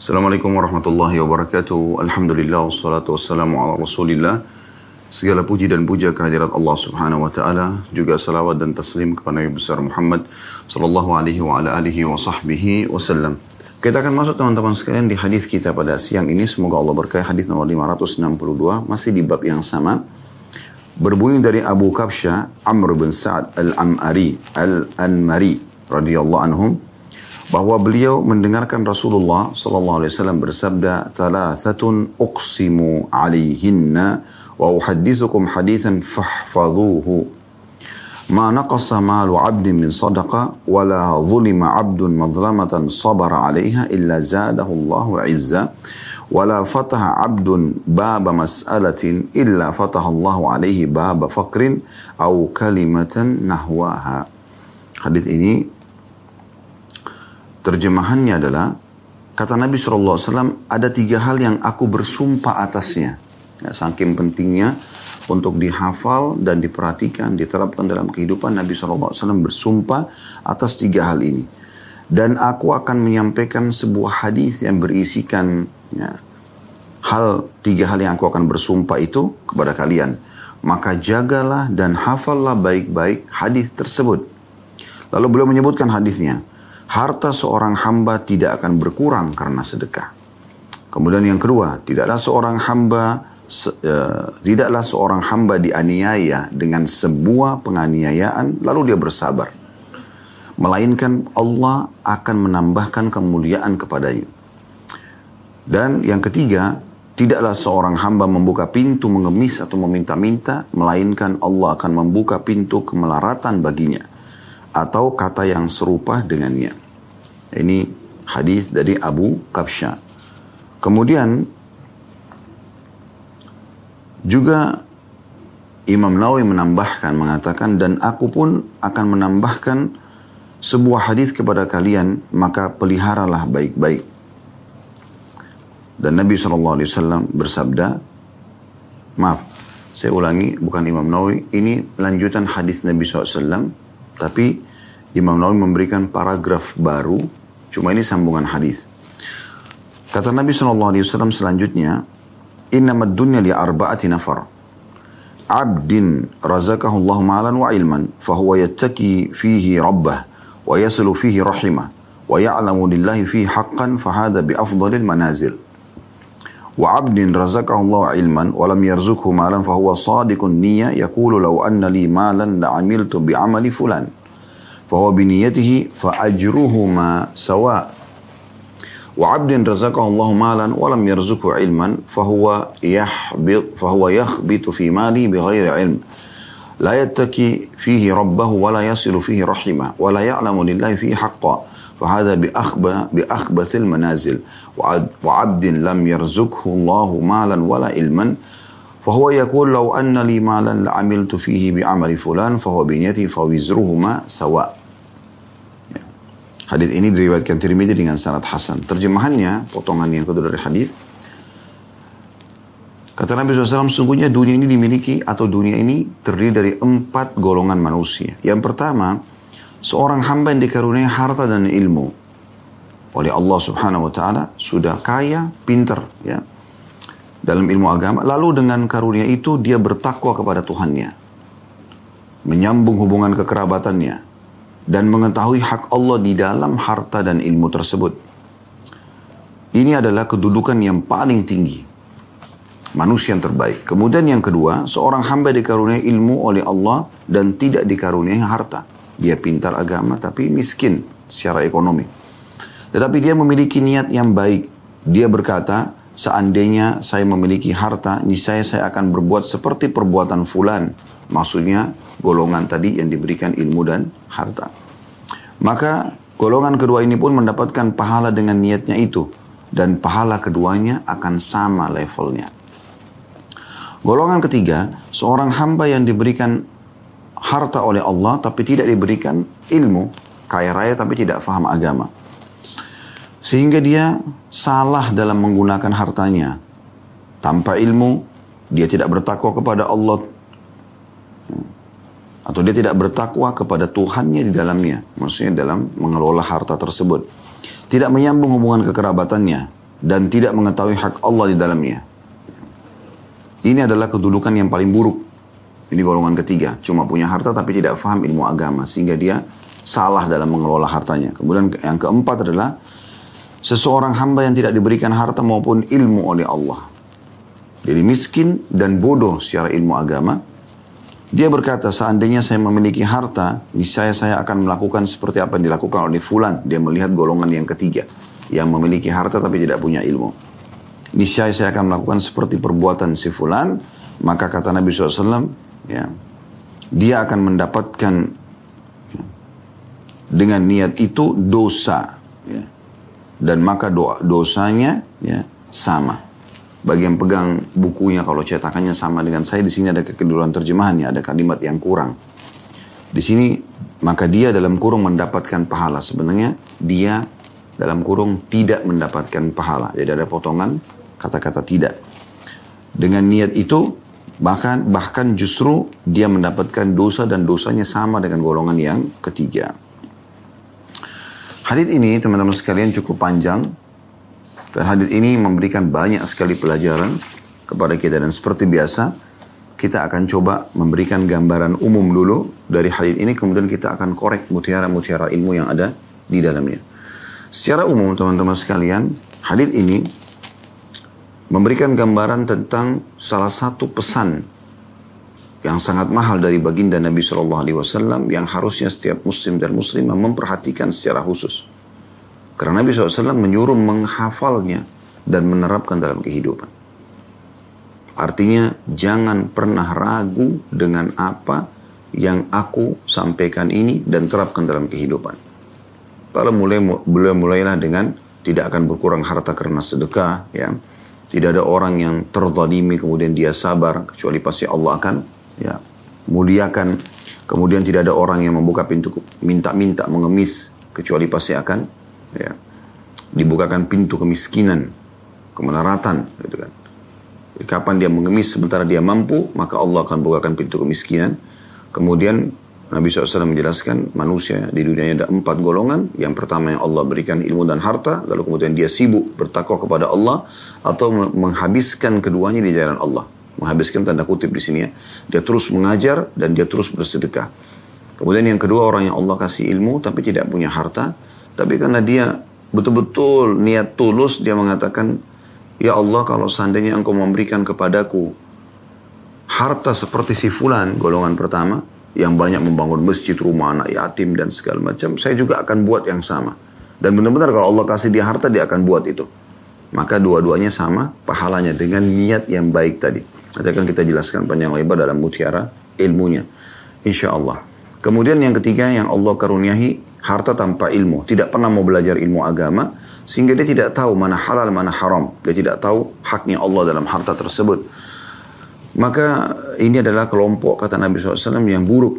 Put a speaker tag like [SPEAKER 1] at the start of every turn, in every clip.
[SPEAKER 1] Assalamualaikum warahmatullahi wabarakatuh. Alhamdulillah wassalatu wassalamu ala Rasulillah. Segala puji dan puja kehadirat Allah Subhanahu wa taala, juga salawat dan taslim kepada Nabi besar Muhammad sallallahu alaihi wa ala alihi wa sahbihi wasallam. Kita akan masuk teman-teman sekalian di hadis kita pada siang ini. Semoga Allah berkahi hadis nomor 562 masih di bab yang sama. Berbunyi dari Abu Kabsha Amr bin Sa'ad Al-Am'ari Al-Anmari radhiyallahu anhum bahwa beliau mendengarkan Rasulullah sallallahu alaihi wasallam bersabda thalathatun uqsimu alaihinna wa uhaddithukum hadithan fahfadhuhu ma naqasa malu 'abdin min sadaqa wa la 'abdun madlamatan sabara 'alaiha illa zadahu Allahu 'izza wa la fataha 'abdun baba mas'alatin illa fataha Allahu 'alaihi baba fakrin aw kalimatan nahwaha. Hadis ini Terjemahannya adalah, kata Nabi SAW, ada tiga hal yang aku bersumpah atasnya. Ya, saking pentingnya untuk dihafal dan diperhatikan, diterapkan dalam kehidupan Nabi SAW bersumpah atas tiga hal ini. Dan aku akan menyampaikan sebuah hadis yang berisikan ya, hal tiga hal yang aku akan bersumpah itu kepada kalian. Maka jagalah dan hafallah baik-baik hadis tersebut. Lalu beliau menyebutkan hadisnya harta seorang hamba tidak akan berkurang karena sedekah. Kemudian yang kedua, tidaklah seorang hamba uh, tidaklah seorang hamba dianiaya dengan sebuah penganiayaan lalu dia bersabar. Melainkan Allah akan menambahkan kemuliaan kepadanya. Dan yang ketiga, tidaklah seorang hamba membuka pintu mengemis atau meminta-minta, melainkan Allah akan membuka pintu kemelaratan baginya atau kata yang serupa dengannya. Ini hadis dari Abu Kabsha. Kemudian juga Imam Nawawi menambahkan mengatakan dan aku pun akan menambahkan sebuah hadis kepada kalian maka peliharalah baik-baik. Dan Nabi SAW bersabda, maaf, saya ulangi, bukan Imam Nawawi, ini lanjutan hadis Nabi SAW, tapi Imam Nawawi memberikan paragraf baru, cuma ini sambungan hadis. Kata Nabi SAW selanjutnya, Innamad dunya li arba'ati nafar. Abdin razakahu Allah malan wa ilman, fahuwa yattaki fihi rabbah, wa yasilu fihi rahimah, wa ya'lamu lillahi fihi haqqan, fahada bi afdalil manazil. وعبد رزقه الله علما ولم يرزقه مالا فهو صادق النية يقول لو أن لي مالا لعملت بعمل فلان فهو بنيته فأجرهما سواء وعبد رزقه الله مالا ولم يرزقه علما فهو يحبط فهو يخبط في ماله بغير علم لا يتكي فيه ربه ولا يصل فيه رحمه ولا يعلم لله فيه حقا فهذا بأخبث, بأخبث المنازل وعبد لم يرزقه الله مالا ولا علما فهو يقول لو أن لي مالا لعملت فيه بعمل فلان فهو بنيته فوزرهما سواء Hadis ini diriwayatkan Tirmidzi dengan sanad hasan. Terjemahannya, potongan yang kedua dari hadis. Kata Nabi SAW, sungguhnya dunia ini dimiliki atau dunia ini terdiri dari empat golongan manusia. Yang pertama, seorang hamba yang dikaruniai harta dan ilmu. Oleh Allah Subhanahu Wa Taala sudah kaya, pinter, ya dalam ilmu agama. Lalu dengan karunia itu dia bertakwa kepada Tuhannya, menyambung hubungan kekerabatannya, dan mengetahui hak Allah di dalam harta dan ilmu tersebut. Ini adalah kedudukan yang paling tinggi. Manusia yang terbaik. Kemudian yang kedua, seorang hamba dikaruniai ilmu oleh Allah dan tidak dikaruniai harta. Dia pintar agama tapi miskin secara ekonomi. Tetapi dia memiliki niat yang baik. Dia berkata, seandainya saya memiliki harta, niscaya saya akan berbuat seperti perbuatan fulan. Maksudnya golongan tadi yang diberikan ilmu dan harta. Maka golongan kedua ini pun mendapatkan pahala dengan niatnya itu. Dan pahala keduanya akan sama levelnya. Golongan ketiga, seorang hamba yang diberikan harta oleh Allah tapi tidak diberikan ilmu, kaya raya tapi tidak faham agama. Sehingga dia salah dalam menggunakan hartanya. Tanpa ilmu, dia tidak bertakwa kepada Allah atau dia tidak bertakwa kepada Tuhannya di dalamnya, maksudnya dalam mengelola harta tersebut. Tidak menyambung hubungan kekerabatannya, dan tidak mengetahui hak Allah di dalamnya. Ini adalah kedudukan yang paling buruk. Ini golongan ketiga, cuma punya harta tapi tidak faham ilmu agama sehingga dia salah dalam mengelola hartanya. Kemudian yang keempat adalah seseorang hamba yang tidak diberikan harta maupun ilmu oleh Allah. Jadi miskin dan bodoh secara ilmu agama. Dia berkata, seandainya saya memiliki harta, niscaya saya akan melakukan seperti apa yang dilakukan oleh Fulan. Dia melihat golongan yang ketiga, yang memiliki harta tapi tidak punya ilmu. Niscaya saya akan melakukan seperti perbuatan si Fulan. Maka kata Nabi SAW, ya, dia akan mendapatkan dengan niat itu dosa. Ya. Dan maka doa, dosanya ya, sama bagi yang pegang bukunya kalau cetakannya sama dengan saya di sini ada kekeliruan terjemahannya ada kalimat yang kurang. Di sini maka dia dalam kurung mendapatkan pahala. Sebenarnya dia dalam kurung tidak mendapatkan pahala. Jadi ada potongan kata-kata tidak. Dengan niat itu bahkan bahkan justru dia mendapatkan dosa dan dosanya sama dengan golongan yang ketiga. Hadis ini teman-teman sekalian cukup panjang dan hadis ini memberikan banyak sekali pelajaran kepada kita dan seperti biasa kita akan coba memberikan gambaran umum dulu dari hadis ini kemudian kita akan korek mutiara-mutiara ilmu yang ada di dalamnya. Secara umum teman-teman sekalian, hadis ini memberikan gambaran tentang salah satu pesan yang sangat mahal dari baginda Nabi Shallallahu Wasallam yang harusnya setiap muslim dan muslimah memperhatikan secara khusus. Karena Nabi SAW menyuruh menghafalnya dan menerapkan dalam kehidupan. Artinya jangan pernah ragu dengan apa yang aku sampaikan ini dan terapkan dalam kehidupan. Lalu mulai beliau mulailah dengan tidak akan berkurang harta karena sedekah, ya. Tidak ada orang yang terzalimi kemudian dia sabar kecuali pasti Allah akan ya muliakan. Kemudian tidak ada orang yang membuka pintu minta-minta mengemis kecuali pasti akan ya, dibukakan pintu kemiskinan, kemelaratan, gitu kan. Kapan dia mengemis sementara dia mampu, maka Allah akan bukakan pintu kemiskinan. Kemudian Nabi SAW menjelaskan manusia di dunia ada empat golongan. Yang pertama yang Allah berikan ilmu dan harta, lalu kemudian dia sibuk bertakwa kepada Allah atau menghabiskan keduanya di jalan Allah. Menghabiskan tanda kutip di sini ya. Dia terus mengajar dan dia terus bersedekah. Kemudian yang kedua orang yang Allah kasih ilmu tapi tidak punya harta, tapi karena dia betul-betul niat tulus, dia mengatakan, Ya Allah kalau seandainya engkau memberikan kepadaku harta seperti si fulan, golongan pertama, yang banyak membangun masjid, rumah anak yatim dan segala macam, saya juga akan buat yang sama. Dan benar-benar kalau Allah kasih dia harta, dia akan buat itu. Maka dua-duanya sama pahalanya dengan niat yang baik tadi. Nanti akan kita jelaskan panjang lebar dalam mutiara ilmunya. Insya Allah. Kemudian yang ketiga yang Allah karuniahi harta tanpa ilmu, tidak pernah mau belajar ilmu agama, sehingga dia tidak tahu mana halal, mana haram. Dia tidak tahu haknya Allah dalam harta tersebut. Maka ini adalah kelompok kata Nabi SAW yang buruk.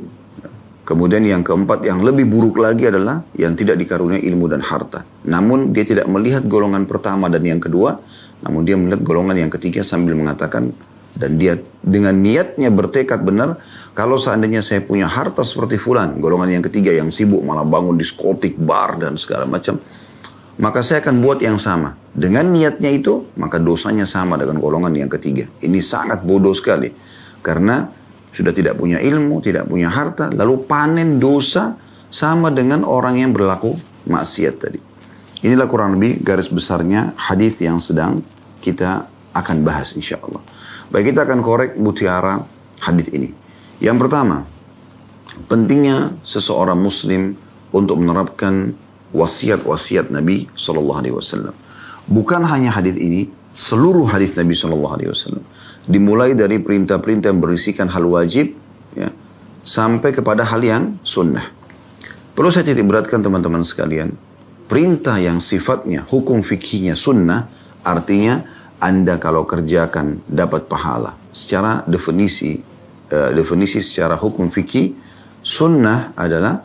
[SPEAKER 1] Kemudian yang keempat yang lebih buruk lagi adalah yang tidak dikaruniai ilmu dan harta. Namun dia tidak melihat golongan pertama dan yang kedua, namun dia melihat golongan yang ketiga sambil mengatakan dan dia dengan niatnya bertekad benar kalau seandainya saya punya harta seperti fulan, golongan yang ketiga yang sibuk malah bangun diskotik, bar dan segala macam, maka saya akan buat yang sama. Dengan niatnya itu, maka dosanya sama dengan golongan yang ketiga. Ini sangat bodoh sekali. Karena sudah tidak punya ilmu, tidak punya harta, lalu panen dosa sama dengan orang yang berlaku maksiat tadi. Inilah kurang lebih garis besarnya hadis yang sedang kita akan bahas insya Allah. Baik kita akan korek mutiara hadis ini. Yang pertama, pentingnya seseorang muslim untuk menerapkan wasiat-wasiat Nabi Shallallahu Alaihi Wasallam. Bukan hanya hadis ini, seluruh hadis Nabi Shallallahu Alaihi Wasallam. Dimulai dari perintah-perintah yang berisikan hal wajib, ya, sampai kepada hal yang sunnah. Perlu saya titik beratkan teman-teman sekalian, perintah yang sifatnya hukum fikihnya sunnah, artinya anda kalau kerjakan dapat pahala. Secara definisi uh, definisi secara hukum fikih sunnah adalah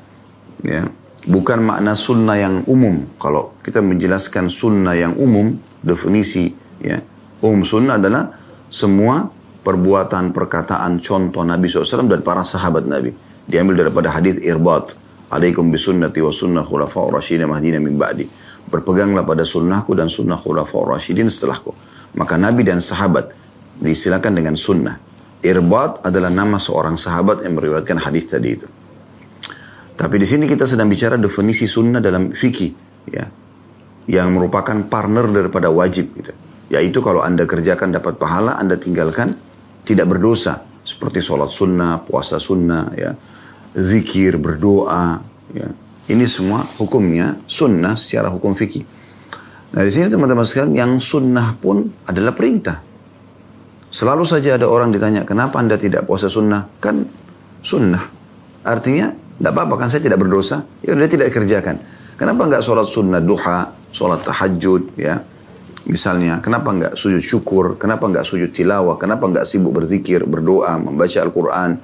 [SPEAKER 1] ya bukan makna sunnah yang umum kalau kita menjelaskan sunnah yang umum definisi ya umum sunnah adalah semua perbuatan perkataan contoh Nabi SAW dan para sahabat Nabi diambil daripada hadis irbat alaikum bisunnati wa sunnah khulafa rasyidina mahdina min ba'di berpeganglah pada sunnahku dan sunnah khulafaur rasyidin setelahku. Maka Nabi dan sahabat diistilahkan dengan sunnah. Irbad adalah nama seorang sahabat yang meriwayatkan hadis tadi itu. Tapi di sini kita sedang bicara definisi sunnah dalam fikih, ya, yang merupakan partner daripada wajib, gitu. Yaitu kalau anda kerjakan dapat pahala, anda tinggalkan tidak berdosa, seperti sholat sunnah, puasa sunnah, ya, zikir, berdoa, ya. Ini semua hukumnya sunnah secara hukum fikih. Nah di sini teman-teman sekalian yang sunnah pun adalah perintah. Selalu saja ada orang ditanya kenapa anda tidak puasa sunnah? Kan sunnah. Artinya tidak apa-apa kan saya tidak berdosa. Ya dia tidak kerjakan. Kenapa nggak sholat sunnah duha, sholat tahajud ya? Misalnya, kenapa nggak sujud syukur? Kenapa nggak sujud tilawah? Kenapa nggak sibuk berzikir, berdoa, membaca Al-Quran?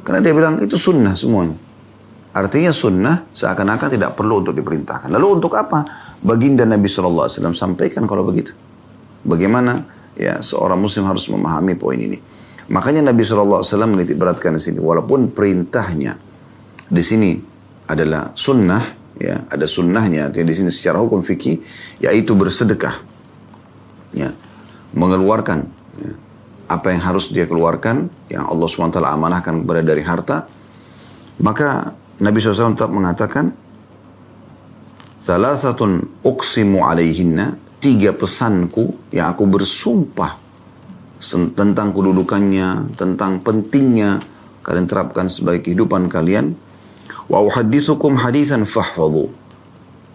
[SPEAKER 1] Karena dia bilang itu sunnah semuanya. Artinya sunnah seakan-akan tidak perlu untuk diperintahkan. Lalu untuk apa? Baginda Nabi SAW sampaikan kalau begitu. Bagaimana ya seorang muslim harus memahami poin ini. Makanya Nabi SAW menitik beratkan di sini. Walaupun perintahnya di sini adalah sunnah, ya ada sunnahnya. Artinya di sini secara hukum fikih yaitu bersedekah, ya mengeluarkan ya, apa yang harus dia keluarkan yang Allah swt amanahkan kepada dari harta. Maka Nabi SAW tetap mengatakan, Salah satu uksimu alaihinna, tiga pesanku yang aku bersumpah tentang kedudukannya, tentang pentingnya kalian terapkan sebagai kehidupan kalian. Wa uhadithukum hadithan fahfadhu.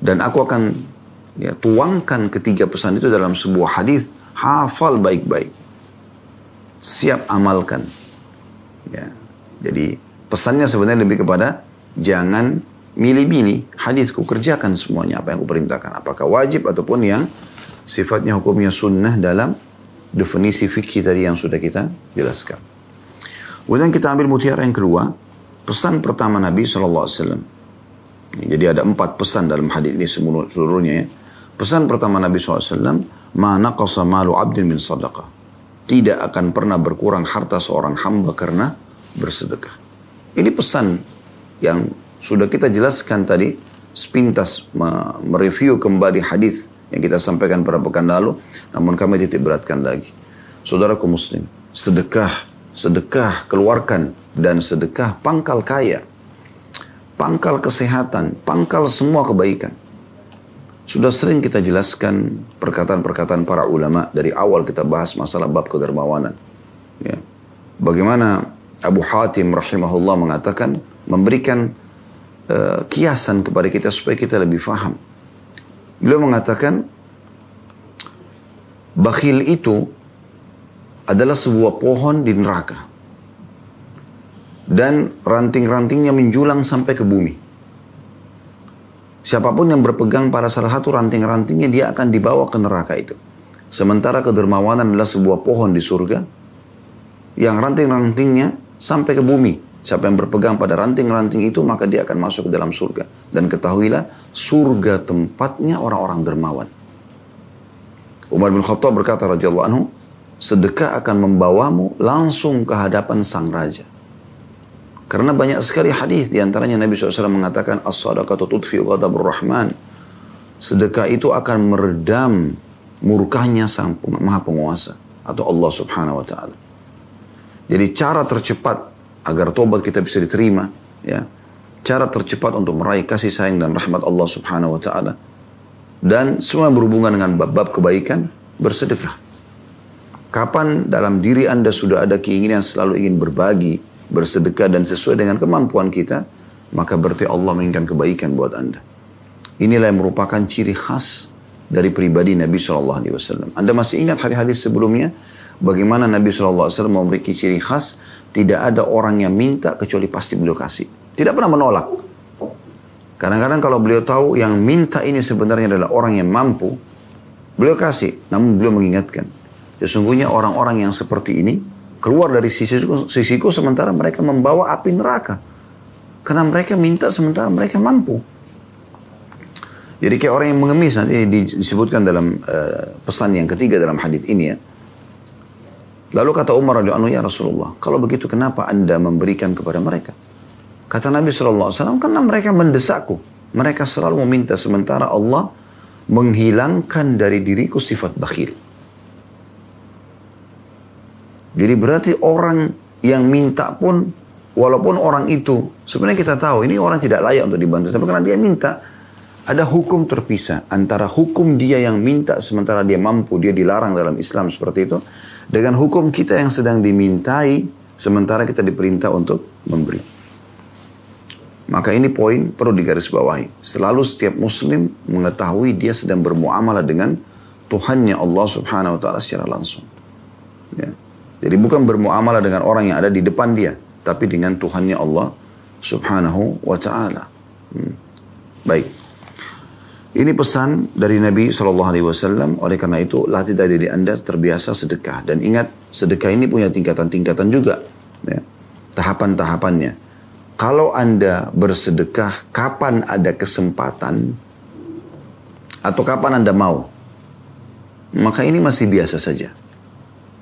[SPEAKER 1] Dan aku akan ya, tuangkan ketiga pesan itu dalam sebuah hadis hafal baik-baik. Siap amalkan. Ya. Jadi pesannya sebenarnya lebih kepada jangan milih-milih hadisku kerjakan semuanya apa yang aku perintahkan apakah wajib ataupun yang sifatnya hukumnya sunnah dalam definisi fikih tadi yang sudah kita jelaskan. Kemudian kita ambil mutiara yang kedua pesan pertama Nabi SAW jadi ada empat pesan dalam hadis ini seluruhnya ya. pesan pertama Nabi SAW ma naqasa malu abdin min sadaqah. Tidak akan pernah berkurang harta seorang hamba karena bersedekah. Ini pesan yang sudah kita jelaskan tadi sepintas mereview kembali hadis yang kita sampaikan pada pekan lalu namun kami titik beratkan lagi saudaraku muslim sedekah sedekah keluarkan dan sedekah pangkal kaya pangkal kesehatan pangkal semua kebaikan sudah sering kita jelaskan perkataan-perkataan para ulama dari awal kita bahas masalah bab kedermawanan ya. bagaimana Abu Hatim rahimahullah mengatakan memberikan uh, kiasan kepada kita supaya kita lebih faham. Beliau mengatakan bakhil itu adalah sebuah pohon di neraka. Dan ranting-rantingnya menjulang sampai ke bumi. Siapa pun yang berpegang pada salah satu ranting-rantingnya dia akan dibawa ke neraka itu. Sementara kedermawanan adalah sebuah pohon di surga yang ranting-rantingnya sampai ke bumi. Siapa yang berpegang pada ranting-ranting itu maka dia akan masuk ke dalam surga. Dan ketahuilah surga tempatnya orang-orang dermawan. Umar bin Khattab berkata radhiyallahu anhu, sedekah akan membawamu langsung ke hadapan sang raja. Karena banyak sekali hadis di antaranya Nabi SAW mengatakan as-sadaqatu tudfi ghadabur rahman. Sedekah itu akan meredam murkahnya sang maha penguasa atau Allah Subhanahu wa taala. Jadi cara tercepat agar tobat kita bisa diterima, ya. Cara tercepat untuk meraih kasih sayang dan rahmat Allah Subhanahu wa taala. Dan semua berhubungan dengan bab-bab kebaikan, bersedekah. Kapan dalam diri Anda sudah ada keinginan selalu ingin berbagi, bersedekah dan sesuai dengan kemampuan kita, maka berarti Allah menginginkan kebaikan buat Anda. Inilah yang merupakan ciri khas dari pribadi Nabi SAW. Anda masih ingat hari-hadis sebelumnya? Bagaimana Nabi SAW memiliki ciri khas tidak ada orang yang minta kecuali pasti beliau kasih. Tidak pernah menolak. Kadang-kadang kalau beliau tahu yang minta ini sebenarnya adalah orang yang mampu, beliau kasih. Namun beliau mengingatkan, sesungguhnya orang-orang yang seperti ini keluar dari sisiku, sisiku sementara mereka membawa api neraka. Karena mereka minta sementara mereka mampu. Jadi kayak orang yang mengemis nanti disebutkan dalam uh, pesan yang ketiga dalam hadis ini ya. Lalu kata Umar radhiyallahu ya Rasulullah, kalau begitu kenapa Anda memberikan kepada mereka? Kata Nabi SAW, karena mereka mendesakku. Mereka selalu meminta sementara Allah menghilangkan dari diriku sifat bakhil. Jadi berarti orang yang minta pun walaupun orang itu sebenarnya kita tahu ini orang tidak layak untuk dibantu tapi karena dia minta ada hukum terpisah antara hukum dia yang minta sementara dia mampu dia dilarang dalam Islam seperti itu dengan hukum kita yang sedang dimintai sementara kita diperintah untuk memberi. Maka ini poin perlu digarisbawahi. Selalu setiap muslim mengetahui dia sedang bermuamalah dengan Tuhannya Allah subhanahu wa ta'ala secara langsung. Ya. Jadi bukan bermuamalah dengan orang yang ada di depan dia. Tapi dengan Tuhannya Allah subhanahu wa ta'ala. Hmm. Baik. Ini pesan dari Nabi SAW. Oleh karena itu, latih dari diri anda terbiasa sedekah. Dan ingat, sedekah ini punya tingkatan-tingkatan juga. Ya. Tahapan-tahapannya. Kalau Anda bersedekah, kapan ada kesempatan atau kapan Anda mau, maka ini masih biasa saja.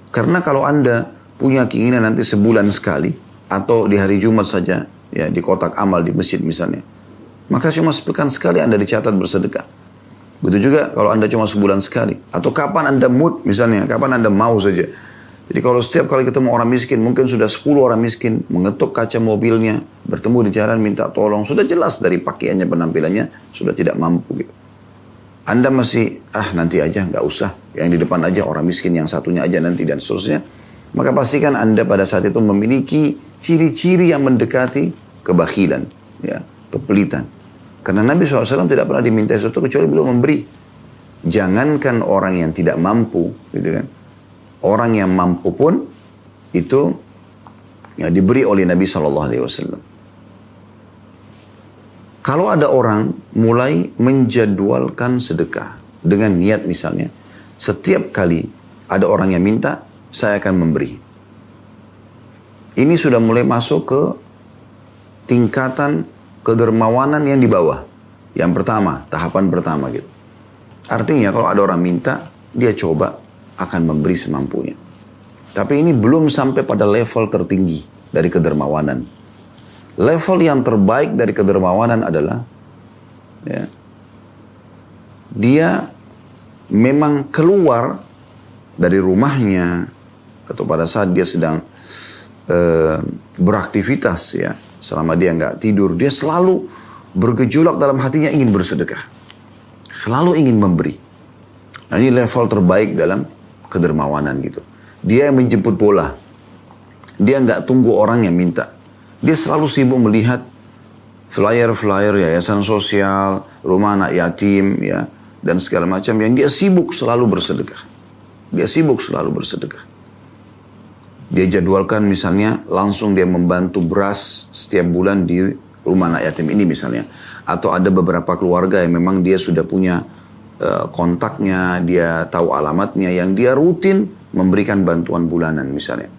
[SPEAKER 1] Karena kalau Anda punya keinginan nanti sebulan sekali atau di hari Jumat saja, ya di kotak amal di masjid misalnya, maka cuma sepekan sekali Anda dicatat bersedekah. Begitu juga kalau Anda cuma sebulan sekali. Atau kapan Anda mood misalnya, kapan Anda mau saja. Jadi kalau setiap kali ketemu orang miskin, mungkin sudah 10 orang miskin, mengetuk kaca mobilnya, bertemu di jalan minta tolong, sudah jelas dari pakaiannya, penampilannya, sudah tidak mampu gitu. Anda masih, ah nanti aja, nggak usah. Yang di depan aja, orang miskin yang satunya aja nanti dan seterusnya. Maka pastikan Anda pada saat itu memiliki ciri-ciri yang mendekati kebakhilan, ya, kepelitan. Karena Nabi SAW tidak pernah diminta sesuatu kecuali belum memberi. Jangankan orang yang tidak mampu, gitu kan orang yang mampu pun itu ya, diberi oleh Nabi Wasallam. Kalau ada orang mulai menjadwalkan sedekah dengan niat misalnya, setiap kali ada orang yang minta, saya akan memberi. Ini sudah mulai masuk ke tingkatan kedermawanan yang di bawah. Yang pertama, tahapan pertama gitu. Artinya kalau ada orang minta, dia coba akan memberi semampunya. Tapi ini belum sampai pada level tertinggi dari kedermawanan. Level yang terbaik dari kedermawanan adalah ya, dia memang keluar dari rumahnya atau pada saat dia sedang uh, beraktivitas ya selama dia nggak tidur dia selalu bergejolak dalam hatinya ingin bersedekah selalu ingin memberi nah ini level terbaik dalam kedermawanan gitu. Dia yang menjemput bola. Dia nggak tunggu orang yang minta. Dia selalu sibuk melihat flyer-flyer yayasan sosial, rumah anak yatim, ya, dan segala macam yang dia sibuk selalu bersedekah. Dia sibuk selalu bersedekah. Dia jadwalkan misalnya langsung dia membantu beras setiap bulan di rumah anak yatim ini misalnya. Atau ada beberapa keluarga yang memang dia sudah punya Eh, kontaknya, dia tahu alamatnya, yang dia rutin memberikan bantuan bulanan misalnya.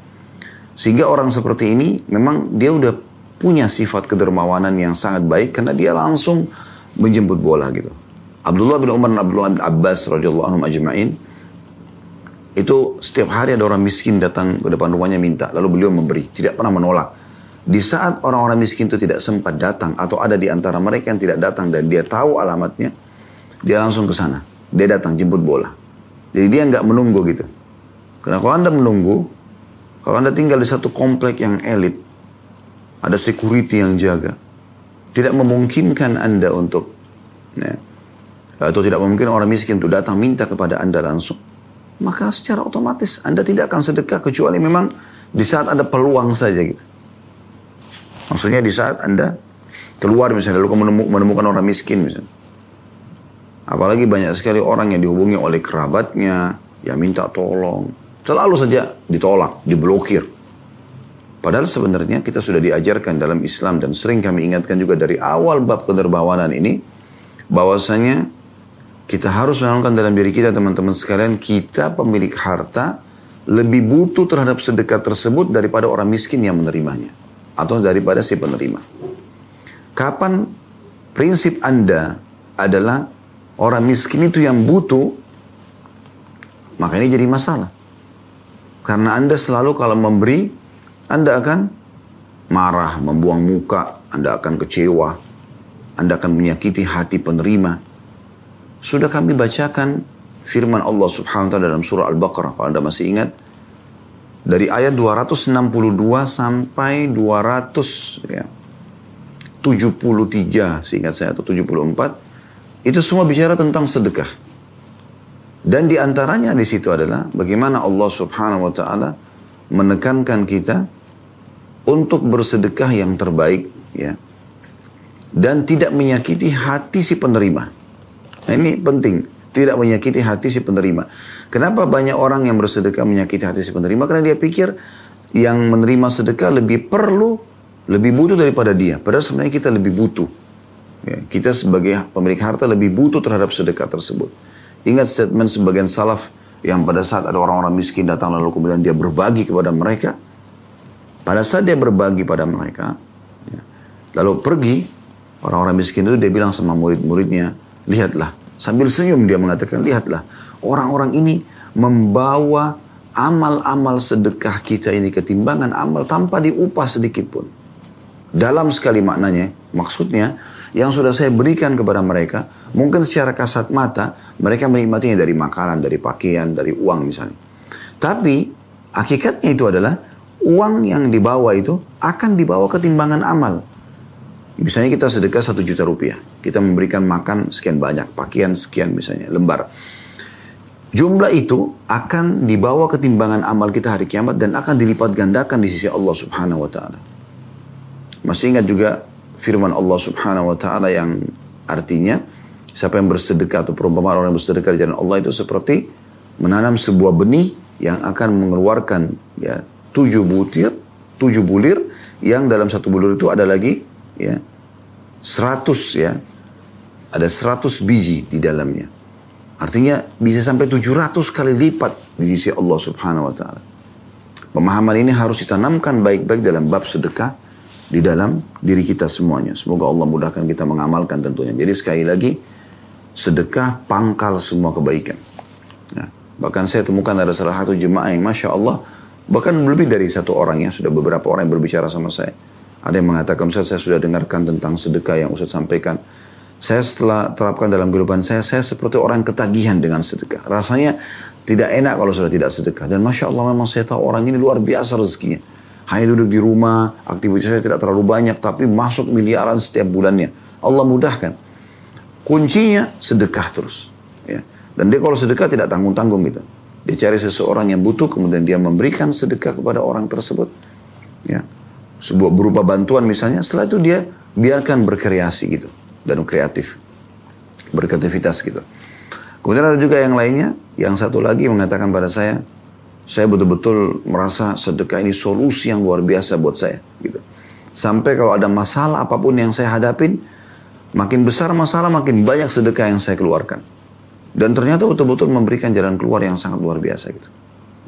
[SPEAKER 1] Sehingga orang seperti ini memang dia udah punya sifat kedermawanan yang sangat baik karena dia langsung menjemput bola gitu. Abdullah bin Umar dan Abdullah bin Abbas radhiyallahu anhum ajma'in itu setiap hari ada orang miskin datang ke depan rumahnya minta lalu beliau memberi tidak pernah menolak di saat orang-orang miskin itu tidak sempat datang atau ada di antara mereka yang tidak datang dan dia tahu alamatnya dia langsung ke sana. Dia datang jemput bola. Jadi dia nggak menunggu gitu. Karena kalau anda menunggu, kalau anda tinggal di satu komplek yang elit, ada security yang jaga, tidak memungkinkan anda untuk, ya, atau tidak memungkinkan orang miskin untuk datang minta kepada anda langsung. Maka secara otomatis anda tidak akan sedekah kecuali memang di saat ada peluang saja gitu. Maksudnya di saat anda keluar misalnya lalu menemukan orang miskin misalnya Apalagi banyak sekali orang yang dihubungi oleh kerabatnya, yang minta tolong. Selalu saja ditolak, diblokir. Padahal sebenarnya kita sudah diajarkan dalam Islam dan sering kami ingatkan juga dari awal bab kedermawanan ini, bahwasanya kita harus menanamkan dalam diri kita teman-teman sekalian, kita pemilik harta lebih butuh terhadap sedekah tersebut daripada orang miskin yang menerimanya. Atau daripada si penerima. Kapan prinsip Anda adalah orang miskin itu yang butuh, maka ini jadi masalah. Karena Anda selalu kalau memberi, Anda akan marah, membuang muka, Anda akan kecewa, Anda akan menyakiti hati penerima. Sudah kami bacakan firman Allah subhanahu wa ta'ala dalam surah Al-Baqarah. Kalau Anda masih ingat. Dari ayat 262 sampai 200 ya, 73 seingat saya atau 74 itu semua bicara tentang sedekah. Dan di antaranya di situ adalah bagaimana Allah Subhanahu wa taala menekankan kita untuk bersedekah yang terbaik ya. Dan tidak menyakiti hati si penerima. Nah, ini penting, tidak menyakiti hati si penerima. Kenapa banyak orang yang bersedekah menyakiti hati si penerima? Karena dia pikir yang menerima sedekah lebih perlu lebih butuh daripada dia. Padahal sebenarnya kita lebih butuh. Ya, kita sebagai pemilik harta lebih butuh terhadap sedekah tersebut. Ingat statement sebagian salaf yang pada saat ada orang-orang miskin datang lalu kemudian dia berbagi kepada mereka. Pada saat dia berbagi pada mereka, ya, lalu pergi, orang-orang miskin itu dia bilang sama murid-muridnya, lihatlah. Sambil senyum dia mengatakan, lihatlah. Orang-orang ini membawa amal-amal sedekah kita ini ketimbangan amal tanpa diupah sedikit pun. Dalam sekali maknanya, maksudnya yang sudah saya berikan kepada mereka, mungkin secara kasat mata mereka menikmatinya dari makanan, dari pakaian, dari uang misalnya. Tapi hakikatnya itu adalah uang yang dibawa itu akan dibawa ketimbangan amal. Misalnya kita sedekah satu juta rupiah, kita memberikan makan sekian banyak, pakaian sekian misalnya, lembar. Jumlah itu akan dibawa ketimbangan amal kita hari kiamat dan akan dilipat gandakan di sisi Allah subhanahu wa ta'ala. Masih ingat juga firman Allah subhanahu wa ta'ala yang artinya siapa yang bersedekah atau perumpamaan orang yang bersedekah di jalan Allah itu seperti menanam sebuah benih yang akan mengeluarkan ya tujuh butir, tujuh bulir yang dalam satu bulir itu ada lagi ya seratus ya ada seratus biji di dalamnya. Artinya bisa sampai tujuh ratus kali lipat di sisi Allah subhanahu wa ta'ala. Pemahaman ini harus ditanamkan baik-baik dalam bab sedekah di dalam diri kita semuanya. Semoga Allah mudahkan kita mengamalkan tentunya. Jadi sekali lagi, sedekah pangkal semua kebaikan. Ya. Bahkan saya temukan ada salah satu jemaah yang Masya Allah, bahkan lebih dari satu orang ya, sudah beberapa orang yang berbicara sama saya. Ada yang mengatakan, saya sudah dengarkan tentang sedekah yang Ustaz sampaikan. Saya setelah terapkan dalam kehidupan saya, saya seperti orang ketagihan dengan sedekah. Rasanya tidak enak kalau sudah tidak sedekah. Dan Masya Allah memang saya tahu orang ini luar biasa rezekinya hanya duduk di rumah, aktivitasnya tidak terlalu banyak, tapi masuk miliaran setiap bulannya. Allah mudahkan. Kuncinya sedekah terus. Ya. Dan dia kalau sedekah tidak tanggung-tanggung gitu. Dia cari seseorang yang butuh, kemudian dia memberikan sedekah kepada orang tersebut. Ya. Sebuah berupa bantuan misalnya, setelah itu dia biarkan berkreasi gitu. Dan kreatif. Berkreativitas gitu. Kemudian ada juga yang lainnya, yang satu lagi mengatakan pada saya, saya betul-betul merasa sedekah ini solusi yang luar biasa buat saya. Gitu. Sampai kalau ada masalah apa pun yang saya hadapin, makin besar masalah, makin banyak sedekah yang saya keluarkan. Dan ternyata betul-betul memberikan jalan keluar yang sangat luar biasa gitu.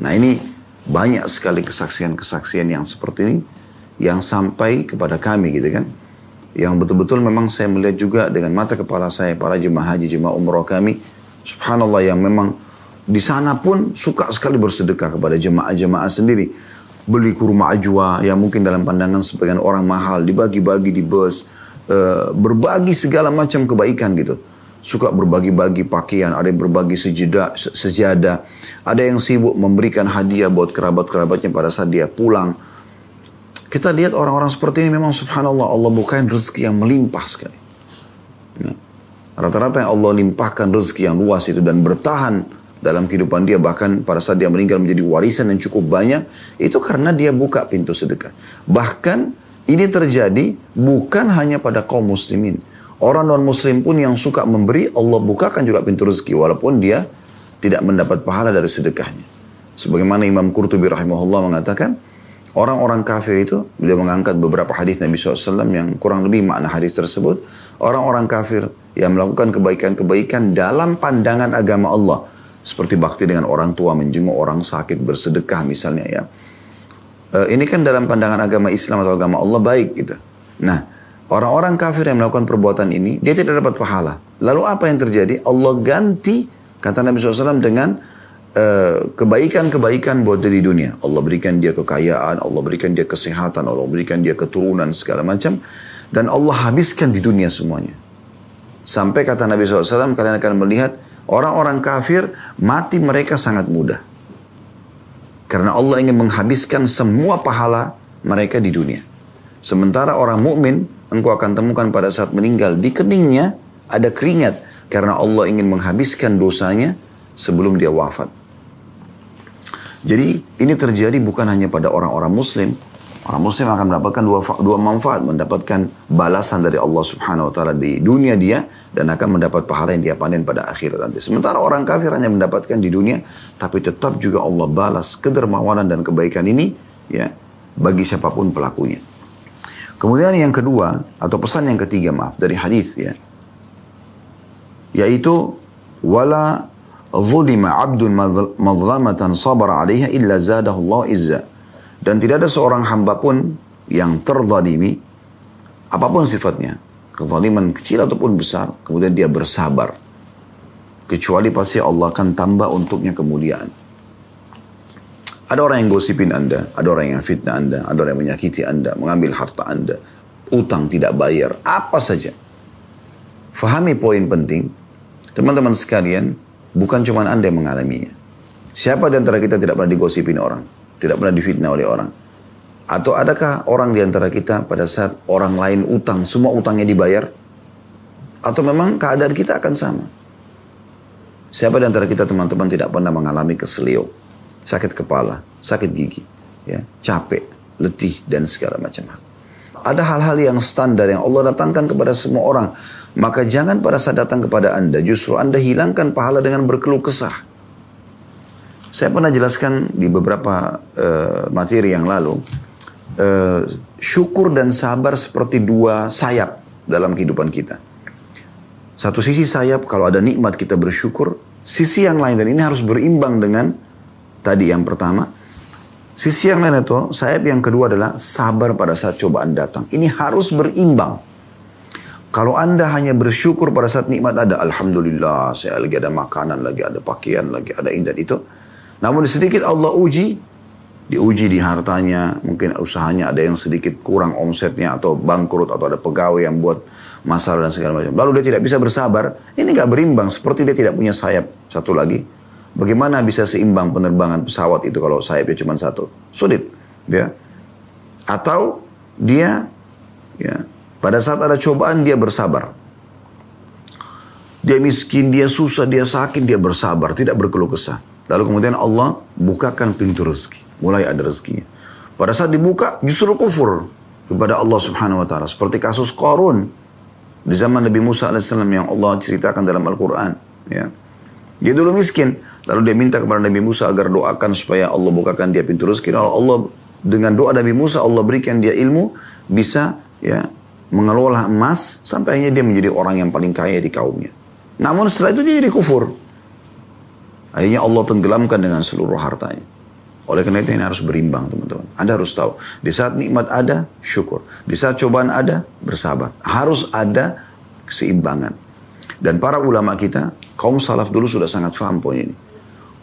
[SPEAKER 1] Nah ini banyak sekali kesaksian-kesaksian yang seperti ini yang sampai kepada kami gitu kan. Yang betul-betul memang saya melihat juga dengan mata kepala saya para jemaah haji, jemaah umroh kami. Subhanallah yang memang di sana pun suka sekali bersedekah kepada jemaah-jemaah sendiri. Beli kurma ajwa yang mungkin dalam pandangan sebagian orang mahal, dibagi-bagi di bus, uh, berbagi segala macam kebaikan gitu. Suka berbagi-bagi pakaian, ada yang berbagi sejadah, sejadah, ada yang sibuk memberikan hadiah buat kerabat-kerabatnya pada saat dia pulang. Kita lihat orang-orang seperti ini memang subhanallah Allah bukain rezeki yang melimpah sekali. Ya. Rata-rata yang Allah limpahkan rezeki yang luas itu dan bertahan dalam kehidupan dia bahkan pada saat dia meninggal menjadi warisan yang cukup banyak itu karena dia buka pintu sedekah bahkan ini terjadi bukan hanya pada kaum muslimin orang non muslim pun yang suka memberi Allah bukakan juga pintu rezeki walaupun dia tidak mendapat pahala dari sedekahnya sebagaimana Imam Qurtubi rahimahullah mengatakan orang-orang kafir itu beliau mengangkat beberapa hadis Nabi SAW yang kurang lebih makna hadis tersebut orang-orang kafir yang melakukan kebaikan-kebaikan dalam pandangan agama Allah seperti bakti dengan orang tua, menjenguk orang sakit, bersedekah misalnya ya. E, ini kan dalam pandangan agama Islam atau agama Allah baik gitu. Nah, orang-orang kafir yang melakukan perbuatan ini, dia tidak dapat pahala. Lalu apa yang terjadi? Allah ganti, kata Nabi SAW dengan kebaikan-kebaikan buat dia di dunia. Allah berikan dia kekayaan, Allah berikan dia kesehatan, Allah berikan dia keturunan segala macam. Dan Allah habiskan di dunia semuanya. Sampai kata Nabi SAW, kalian akan melihat orang-orang kafir mati mereka sangat mudah. Karena Allah ingin menghabiskan semua pahala mereka di dunia. Sementara orang mukmin, engkau akan temukan pada saat meninggal di keningnya ada keringat karena Allah ingin menghabiskan dosanya sebelum dia wafat. Jadi ini terjadi bukan hanya pada orang-orang muslim, Orang muslim akan mendapatkan dua, dua manfaat, mendapatkan balasan dari Allah subhanahu wa ta'ala di dunia dia, dan akan mendapat pahala yang dia panen pada akhirat nanti. Sementara orang kafir hanya mendapatkan di dunia, tapi tetap juga Allah balas kedermawanan dan kebaikan ini, ya, bagi siapa pun pelakunya. Kemudian yang kedua, atau pesan yang ketiga maaf, dari hadis ya, yaitu, wala zulima abdun madlamatan sabara alaiha illa zadahullah izza. Dan tidak ada seorang hamba pun yang terzalimi, apa pun sifatnya, kezaliman kecil ataupun besar, kemudian dia bersabar. Kecuali pasti Allah akan tambah untuknya kemuliaan. Ada orang yang gosipin Anda, ada orang yang fitnah Anda, ada orang yang menyakiti Anda, mengambil harta Anda, utang tidak bayar, apa saja. Fahami poin penting, teman-teman sekalian, bukan cuma Anda yang mengalaminya. Siapa di antara kita tidak pernah digosipin orang? tidak pernah difitnah oleh orang. Atau adakah orang di antara kita pada saat orang lain utang, semua utangnya dibayar? Atau memang keadaan kita akan sama? Siapa di antara kita teman-teman tidak pernah mengalami keselio, sakit kepala, sakit gigi, ya, capek, letih, dan segala macam hal. Ada hal-hal yang standar yang Allah datangkan kepada semua orang. Maka jangan pada saat datang kepada Anda, justru Anda hilangkan pahala dengan berkeluh kesah. Saya pernah jelaskan di beberapa uh, materi yang lalu, uh, syukur dan sabar seperti dua sayap dalam kehidupan kita. Satu sisi sayap kalau ada nikmat kita bersyukur, sisi yang lain dan ini harus berimbang dengan tadi yang pertama. Sisi yang lain itu sayap yang kedua adalah sabar pada saat cobaan datang. Ini harus berimbang. Kalau anda hanya bersyukur pada saat nikmat ada, Alhamdulillah, saya lagi ada makanan, lagi ada pakaian, lagi ada ini dan itu. Namun sedikit Allah uji, diuji di hartanya, mungkin usahanya ada yang sedikit kurang omsetnya atau bangkrut atau ada pegawai yang buat masalah dan segala macam. Lalu dia tidak bisa bersabar, ini nggak berimbang seperti dia tidak punya sayap. Satu lagi, bagaimana bisa seimbang penerbangan pesawat itu kalau sayapnya cuma satu? Sulit, ya. Atau dia ya pada saat ada cobaan dia bersabar. Dia miskin, dia susah, dia sakit, dia bersabar, tidak berkeluh kesah. Lalu kemudian Allah bukakan pintu rezeki. Mulai ada rezekinya. Pada saat dibuka justru kufur kepada Allah subhanahu wa ta'ala. Seperti kasus Qarun di zaman Nabi Musa AS yang Allah ceritakan dalam Al-Quran. Ya. Dia dulu miskin. Lalu dia minta kepada Nabi Musa agar doakan supaya Allah bukakan dia pintu rezeki. Lalu Allah dengan doa Nabi Musa Allah berikan dia ilmu bisa ya mengelola emas sampai akhirnya dia menjadi orang yang paling kaya di kaumnya. Namun setelah itu dia jadi kufur. Akhirnya Allah tenggelamkan dengan seluruh hartanya. Oleh karena itu ini harus berimbang teman-teman. Anda harus tahu. Di saat nikmat ada, syukur. Di saat cobaan ada, bersabar. Harus ada keseimbangan. Dan para ulama kita, kaum salaf dulu sudah sangat paham poin ini.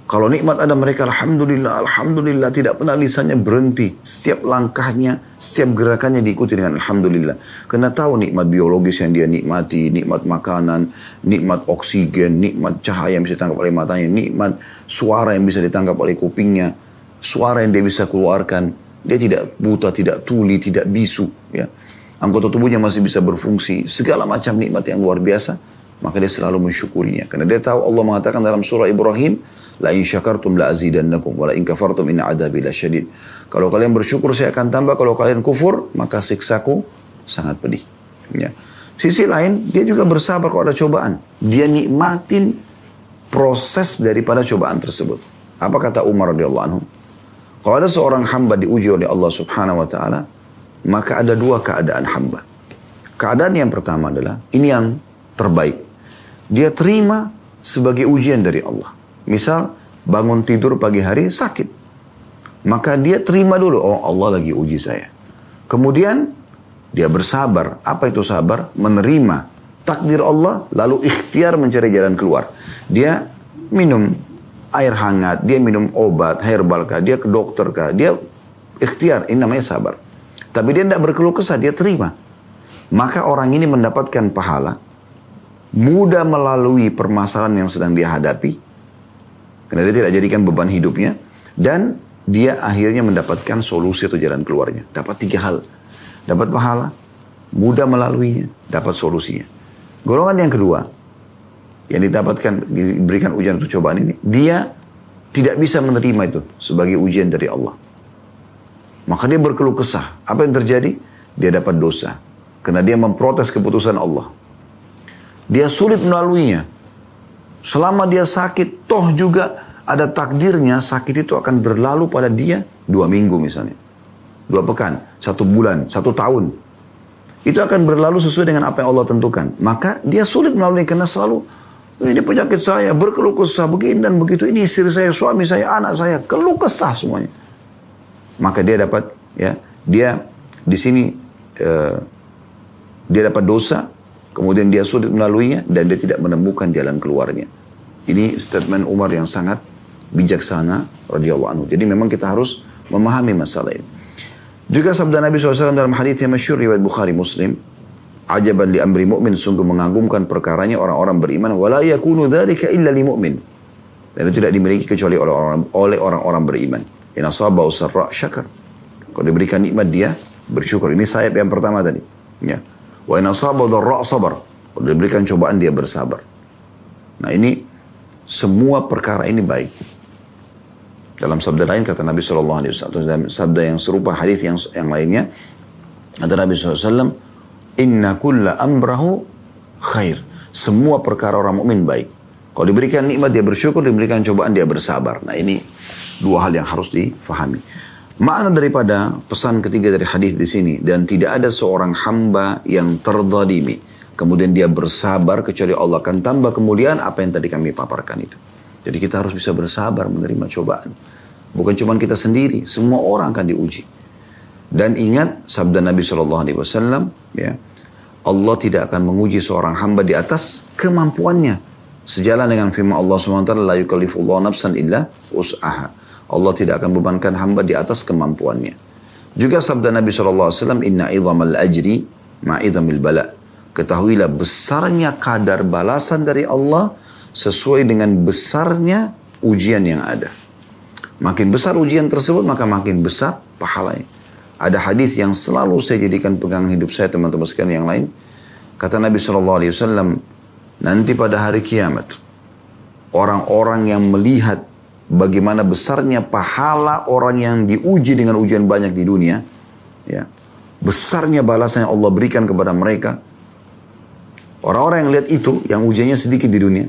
[SPEAKER 1] Kalau nikmat ada mereka, Alhamdulillah, Alhamdulillah, tidak pernah lisannya berhenti. Setiap langkahnya, setiap gerakannya diikuti dengan Alhamdulillah. Karena tahu nikmat biologis yang dia nikmati, nikmat makanan, nikmat oksigen, nikmat cahaya yang bisa ditangkap oleh matanya, nikmat suara yang bisa ditangkap oleh kupingnya, suara yang dia bisa keluarkan. Dia tidak buta, tidak tuli, tidak bisu. Ya. Anggota tubuhnya masih bisa berfungsi. Segala macam nikmat yang luar biasa. Maka dia selalu mensyukurinya. Karena dia tahu Allah mengatakan dalam surah Ibrahim, La in syakartum la azidannakum wa la in kafartum inna adabi syadid. Kalau kalian bersyukur saya akan tambah, kalau kalian kufur maka siksaku sangat pedih. Ya. Sisi lain dia juga bersabar kalau ada cobaan. Dia nikmatin proses daripada cobaan tersebut. Apa kata Umar radhiyallahu anhu? Kalau ada seorang hamba diuji oleh Allah Subhanahu wa taala, maka ada dua keadaan hamba. Keadaan yang pertama adalah ini yang terbaik. Dia terima sebagai ujian dari Allah. Misal bangun tidur pagi hari sakit. Maka dia terima dulu, oh Allah lagi uji saya. Kemudian dia bersabar. Apa itu sabar? Menerima takdir Allah lalu ikhtiar mencari jalan keluar. Dia minum air hangat, dia minum obat herbal kah, dia ke dokter kah, dia ikhtiar, ini namanya sabar. Tapi dia tidak berkeluh kesah, dia terima. Maka orang ini mendapatkan pahala mudah melalui permasalahan yang sedang dia hadapi, karena dia tidak jadikan beban hidupnya, dan dia akhirnya mendapatkan solusi atau jalan keluarnya. Dapat tiga hal. Dapat pahala, mudah melaluinya, dapat solusinya. Golongan yang kedua, yang didapatkan, diberikan ujian atau cobaan ini, dia tidak bisa menerima itu sebagai ujian dari Allah. Maka dia berkeluh kesah. Apa yang terjadi? Dia dapat dosa. Karena dia memprotes keputusan Allah. Dia sulit melaluinya. Selama dia sakit, toh juga ada takdirnya sakit itu akan berlalu pada dia dua minggu misalnya. Dua pekan, satu bulan, satu tahun. Itu akan berlalu sesuai dengan apa yang Allah tentukan. Maka dia sulit melalui karena selalu ini penyakit saya, berkeluh kesah, begini dan begitu. Ini istri saya, suami saya, anak saya, keluh kesah semuanya. Maka dia dapat, ya, dia di sini uh, dia dapat dosa, kemudian dia sulit melaluinya dan dia tidak menemukan jalan keluarnya. Ini statement Umar yang sangat bijaksana radhiyallahu anhu. Jadi memang kita harus memahami masalah ini. Juga sabda Nabi SAW dalam hadis yang masyur riwayat Bukhari Muslim, ajaban li amri mu'min sungguh mengagumkan perkaranya orang-orang beriman wala yakunu dzalika illa li mu'min. Dan itu tidak dimiliki kecuali oleh orang oleh orang-orang beriman. In asaba syakar. Kalau diberikan nikmat dia bersyukur. Ini sayap yang pertama tadi. Ya. Wa in asaba dharra sabar. Kalau diberikan cobaan dia bersabar. Nah ini semua perkara ini baik. Dalam sabda lain kata Nabi Shallallahu Alaihi Wasallam, dalam sabda yang serupa hadis yang yang lainnya, kata Nabi SAW, Inna kulla amrahu khair. Semua perkara orang mukmin baik. Kalau diberikan nikmat dia bersyukur, diberikan cobaan dia bersabar. Nah ini dua hal yang harus difahami. Makna daripada pesan ketiga dari hadis di sini dan tidak ada seorang hamba yang terzalimi kemudian dia bersabar kecuali Allah akan tambah kemuliaan apa yang tadi kami paparkan itu. Jadi kita harus bisa bersabar menerima cobaan. Bukan cuma kita sendiri, semua orang akan diuji. Dan ingat sabda Nabi Shallallahu Alaihi Wasallam, ya Allah tidak akan menguji seorang hamba di atas kemampuannya. Sejalan dengan firman Allah SWT, la yukallifullah nafsan illa us'aha. Allah tidak akan bebankan hamba di atas kemampuannya. Juga sabda Nabi SAW, Inna idhamal ajri ma'idhamil bala. Ketahuilah besarnya kadar balasan dari Allah sesuai dengan besarnya ujian yang ada. Makin besar ujian tersebut, maka makin besar pahalanya. Ada hadis yang selalu saya jadikan pegangan hidup saya teman-teman sekalian yang lain. Kata Nabi SAW, nanti pada hari kiamat, orang-orang yang melihat bagaimana besarnya pahala orang yang diuji dengan ujian banyak di dunia, ya, besarnya balasan yang Allah berikan kepada mereka. Orang-orang yang lihat itu, yang ujiannya sedikit di dunia,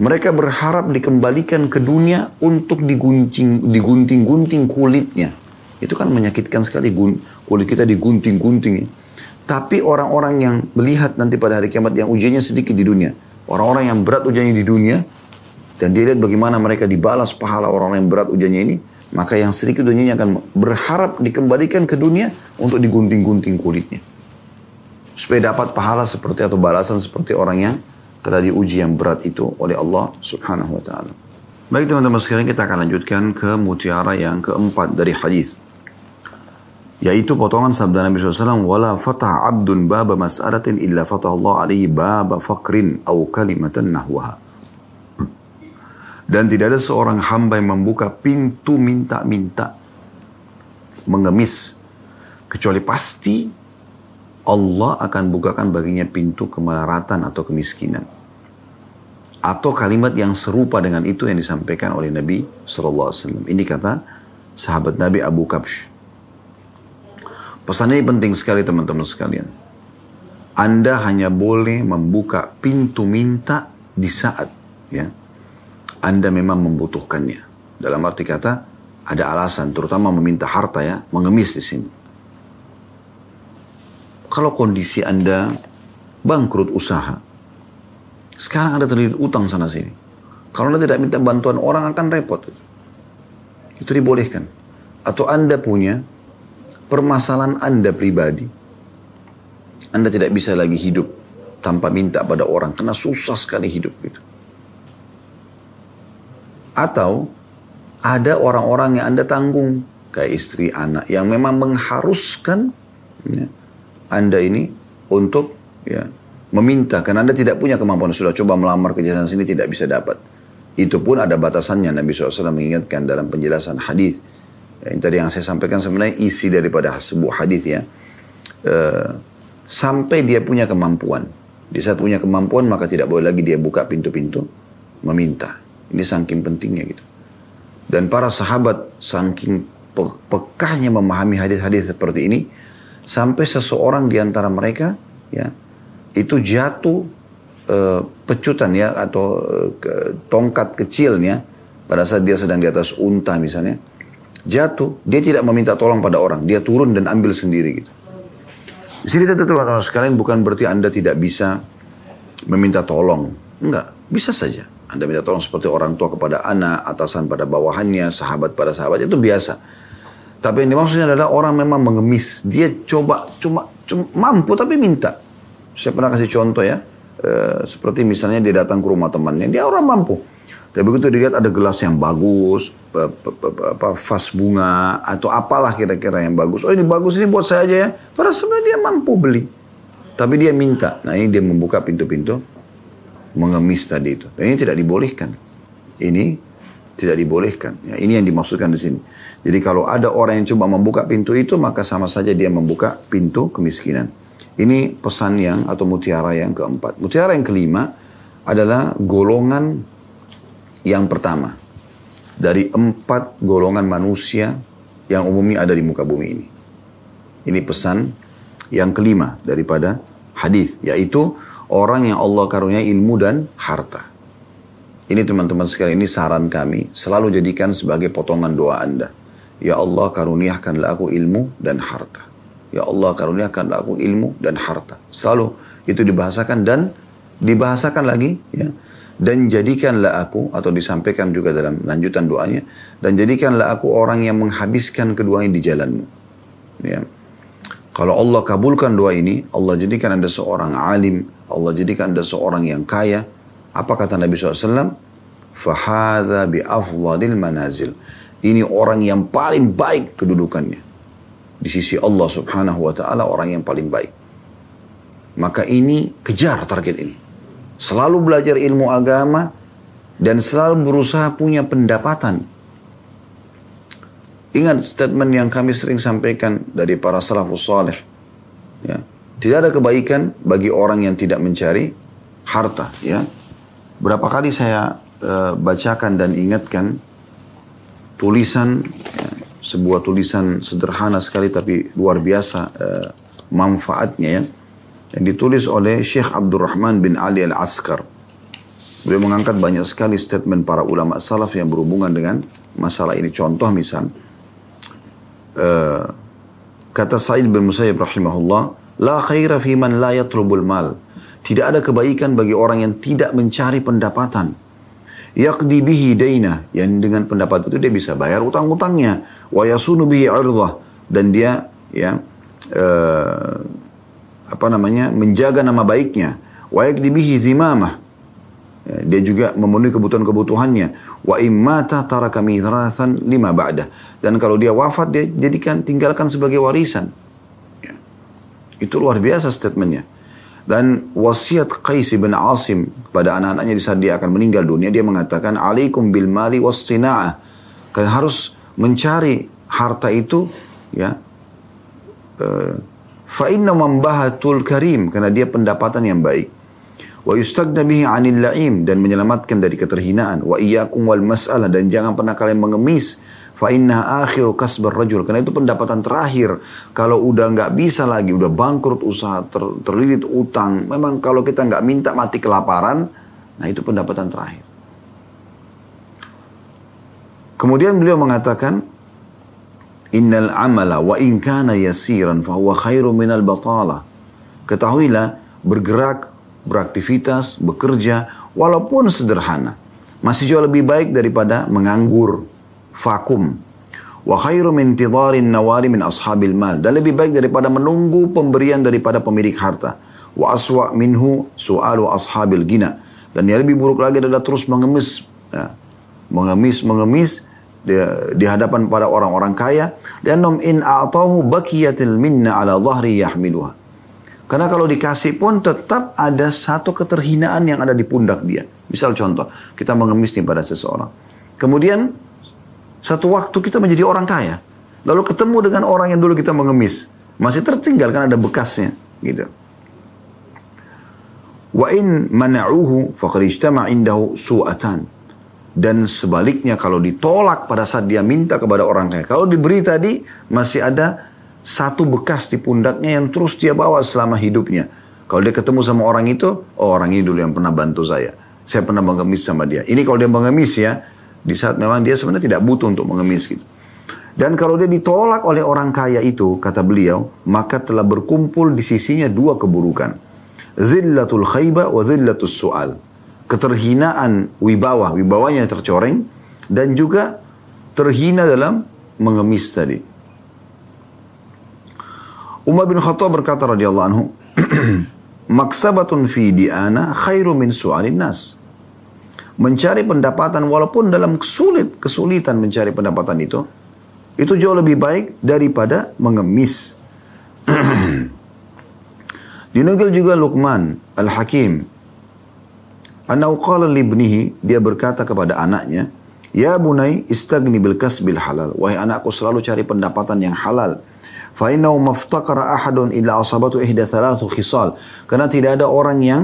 [SPEAKER 1] mereka berharap dikembalikan ke dunia untuk digunting, digunting-gunting kulitnya. Itu kan menyakitkan sekali kulit kita digunting-gunting. Ya. Tapi orang-orang yang melihat nanti pada hari kiamat yang ujiannya sedikit di dunia, orang-orang yang berat ujiannya di dunia, dan dia lihat bagaimana mereka dibalas pahala orang-orang yang berat ujiannya ini, maka yang sedikit dunianya akan berharap dikembalikan ke dunia untuk digunting-gunting kulitnya. Supaya dapat pahala seperti atau balasan seperti orang yang telah diuji yang berat itu oleh Allah subhanahu wa ta'ala. Baik teman-teman sekarang kita akan lanjutkan ke mutiara yang keempat dari hadis yaitu potongan sabda Nabi SAW wala fatah abdun baba mas'alatin illa fatah Allah alaihi baba fakrin au kalimatan nahwaha dan tidak ada seorang hamba yang membuka pintu minta-minta. Mengemis. Kecuali pasti Allah akan bukakan baginya pintu kemelaratan atau kemiskinan. Atau kalimat yang serupa dengan itu yang disampaikan oleh Nabi SAW. Ini kata sahabat Nabi Abu Kabsh. Pesan ini penting sekali teman-teman sekalian. Anda hanya boleh membuka pintu minta di saat ya anda memang membutuhkannya. Dalam arti kata, ada alasan, terutama meminta harta ya, mengemis di sini. Kalau kondisi Anda bangkrut usaha, sekarang Anda terlilit utang sana sini. Kalau Anda tidak minta bantuan orang akan repot. Itu dibolehkan. Atau Anda punya permasalahan Anda pribadi. Anda tidak bisa lagi hidup tanpa minta pada orang karena susah sekali hidup gitu. Atau ada orang-orang yang Anda tanggung, kayak istri, anak, yang memang mengharuskan ya, Anda ini untuk ya, meminta karena Anda tidak punya kemampuan sudah coba melamar ke sini tidak bisa dapat. Itu pun ada batasannya Nabi SAW mengingatkan dalam penjelasan hadis. Ya, yang tadi yang saya sampaikan sebenarnya isi daripada sebuah hadis ya. E, sampai dia punya kemampuan. Di saat punya kemampuan maka tidak boleh lagi dia buka pintu-pintu meminta. Ini saking pentingnya gitu. Dan para sahabat saking pe pekahnya memahami hadis-hadis seperti ini sampai seseorang di antara mereka ya itu jatuh e, pecutan ya atau e, ke, tongkat kecilnya pada saat dia sedang di atas unta misalnya jatuh dia tidak meminta tolong pada orang dia turun dan ambil sendiri gitu. Di sini teman-teman sekalian bukan berarti anda tidak bisa meminta tolong. Enggak bisa saja anda minta tolong seperti orang tua kepada anak atasan pada bawahannya sahabat pada sahabat itu biasa tapi yang dimaksudnya adalah orang memang mengemis dia coba cuma, cuma mampu tapi minta saya pernah kasih contoh ya, e, seperti misalnya dia datang ke rumah temannya, dia orang mampu. Tapi begitu dilihat ada gelas yang bagus, apa vas bunga atau apalah kira-kira yang bagus. Oh ini bagus ini buat saya aja ya. Padahal sebenarnya dia mampu beli. Tapi dia minta. Nah ini dia membuka pintu-pintu mengemis tadi itu. Dan ini tidak dibolehkan. Ini tidak dibolehkan. Ya, ini yang dimaksudkan di sini. Jadi kalau ada orang yang coba membuka pintu itu maka sama saja dia membuka pintu kemiskinan. Ini pesan yang atau mutiara yang keempat. Mutiara yang kelima adalah golongan yang pertama dari empat golongan manusia yang umumnya ada di muka bumi ini. Ini pesan yang kelima daripada hadis, yaitu orang yang Allah karunia ilmu dan harta. Ini teman-teman sekalian, ini saran kami, selalu jadikan sebagai potongan doa Anda. Ya Allah karuniakanlah aku ilmu dan harta. Ya Allah karuniakan aku ilmu dan harta. Selalu itu dibahasakan dan dibahasakan lagi ya. Dan jadikanlah aku atau disampaikan juga dalam lanjutan doanya dan jadikanlah aku orang yang menghabiskan keduanya di jalanmu. Ya. Kalau Allah kabulkan doa ini, Allah jadikan anda seorang alim, Allah jadikan anda seorang yang kaya. Apa kata Nabi SAW? Fahadha bi afwadil manazil. Ini orang yang paling baik kedudukannya di sisi Allah Subhanahu wa taala orang yang paling baik. Maka ini kejar target ini. Selalu belajar ilmu agama dan selalu berusaha punya pendapatan. Ingat statement yang kami sering sampaikan dari para salafus saleh. Ya. Tidak ada kebaikan bagi orang yang tidak mencari harta. Ya. Berapa kali saya uh, bacakan dan ingatkan tulisan ya, sebuah tulisan sederhana sekali tapi luar biasa uh, manfaatnya ya yang ditulis oleh Syekh Abdurrahman bin Ali Al-Askar. Beliau mengangkat banyak sekali statement para ulama salaf yang berhubungan dengan masalah ini. Contoh misal, uh, kata Sa'id bin Musayyib rahimahullah, La khaira fi man la yatlubul mal. Tidak ada kebaikan bagi orang yang tidak mencari pendapatan. Yaqdi bihi daina yang dengan pendapat itu dia bisa bayar utang-utangnya. Wa yasunu bihi ardah dan dia ya uh, apa namanya menjaga nama baiknya. Wa yaqdi bihi zimamah. Ya, dia juga memenuhi kebutuhan-kebutuhannya. Wa immata taraka mithrathan lima ba'da dan kalau dia wafat dia jadikan tinggalkan sebagai warisan ya. itu luar biasa statementnya dan wasiat Qais bin Asim kepada anak-anaknya di saat dia akan meninggal dunia, dia mengatakan, Alaikum bil mali wastina'ah. Kalian harus mencari harta itu, ya. Eh, fa inna mambahatul karim, karena dia pendapatan yang baik. Wa yustagna bihi anil la'im, dan menyelamatkan dari keterhinaan. Wa iyyakum wal mas'alah, dan jangan pernah kalian mengemis Fa inna akhiru kasbar rajul. Karena itu pendapatan terakhir. Kalau udah nggak bisa lagi, udah bangkrut usaha, ter, terlilit utang. Memang kalau kita nggak minta mati kelaparan, nah itu pendapatan terakhir. Kemudian beliau mengatakan, Innal amala wa in kana yasiran huwa khairu minal batala. Ketahuilah, bergerak, beraktivitas, bekerja, walaupun sederhana. Masih jauh lebih baik daripada menganggur, vakum. Wa khairu min tidharin nawari min ashabil mal. Dan lebih baik daripada menunggu pemberian daripada pemilik harta. Wa aswa minhu su'alu ashabil gina. Dan yang lebih buruk lagi adalah terus mengemis. Ya. Mengemis, mengemis di, di hadapan para orang-orang kaya. Liannam in a'tahu bakiyatil minna ala dhahri yahmiluha. Karena kalau dikasih pun tetap ada satu keterhinaan yang ada di pundak dia. Misal contoh, kita mengemis nih pada seseorang. Kemudian satu waktu kita menjadi orang kaya. Lalu ketemu dengan orang yang dulu kita mengemis. Masih tertinggal kan ada bekasnya. Gitu. Wa in mana'uhu faqad ijtama' indahu su'atan. Dan sebaliknya kalau ditolak pada saat dia minta kepada orang kaya. Kalau diberi tadi masih ada satu bekas di pundaknya yang terus dia bawa selama hidupnya. Kalau dia ketemu sama orang itu, oh orang ini dulu yang pernah bantu saya. Saya pernah mengemis sama dia. Ini kalau dia mengemis ya, di saat memang dia sebenarnya tidak butuh untuk mengemis gitu. Dan kalau dia ditolak oleh orang kaya itu, kata beliau, maka telah berkumpul di sisinya dua keburukan. Zillatul khayba wa zillatul su'al. Keterhinaan wibawa, wibawanya tercoreng, dan juga terhina dalam mengemis tadi. Umar bin Khattab berkata radhiyallahu anhu, maksabatun fi diana khairu min su'alin nas mencari pendapatan walaupun dalam sulit kesulitan mencari pendapatan itu itu jauh lebih baik daripada mengemis. Dinukil juga Luqman Al-Hakim. Anau qala libnihi, dia berkata kepada anaknya, Ya bunai istagni bil kasbil halal. Wahai anakku selalu cari pendapatan yang halal. Fa maftaqara ahadun illa asabatu ihda thalathu khisal. Karena tidak ada orang yang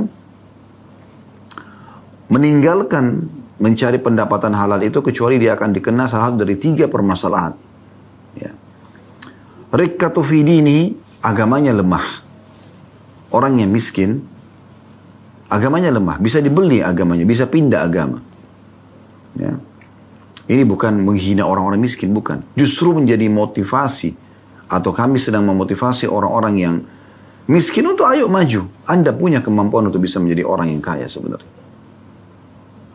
[SPEAKER 1] meninggalkan mencari pendapatan halal itu kecuali dia akan dikena salah satu dari tiga permasalahan. Ya. Rikkatu ini agamanya lemah. Orang yang miskin agamanya lemah, bisa dibeli agamanya, bisa pindah agama. Ya. Ini bukan menghina orang-orang miskin, bukan. Justru menjadi motivasi atau kami sedang memotivasi orang-orang yang miskin untuk ayo maju. Anda punya kemampuan untuk bisa menjadi orang yang kaya sebenarnya.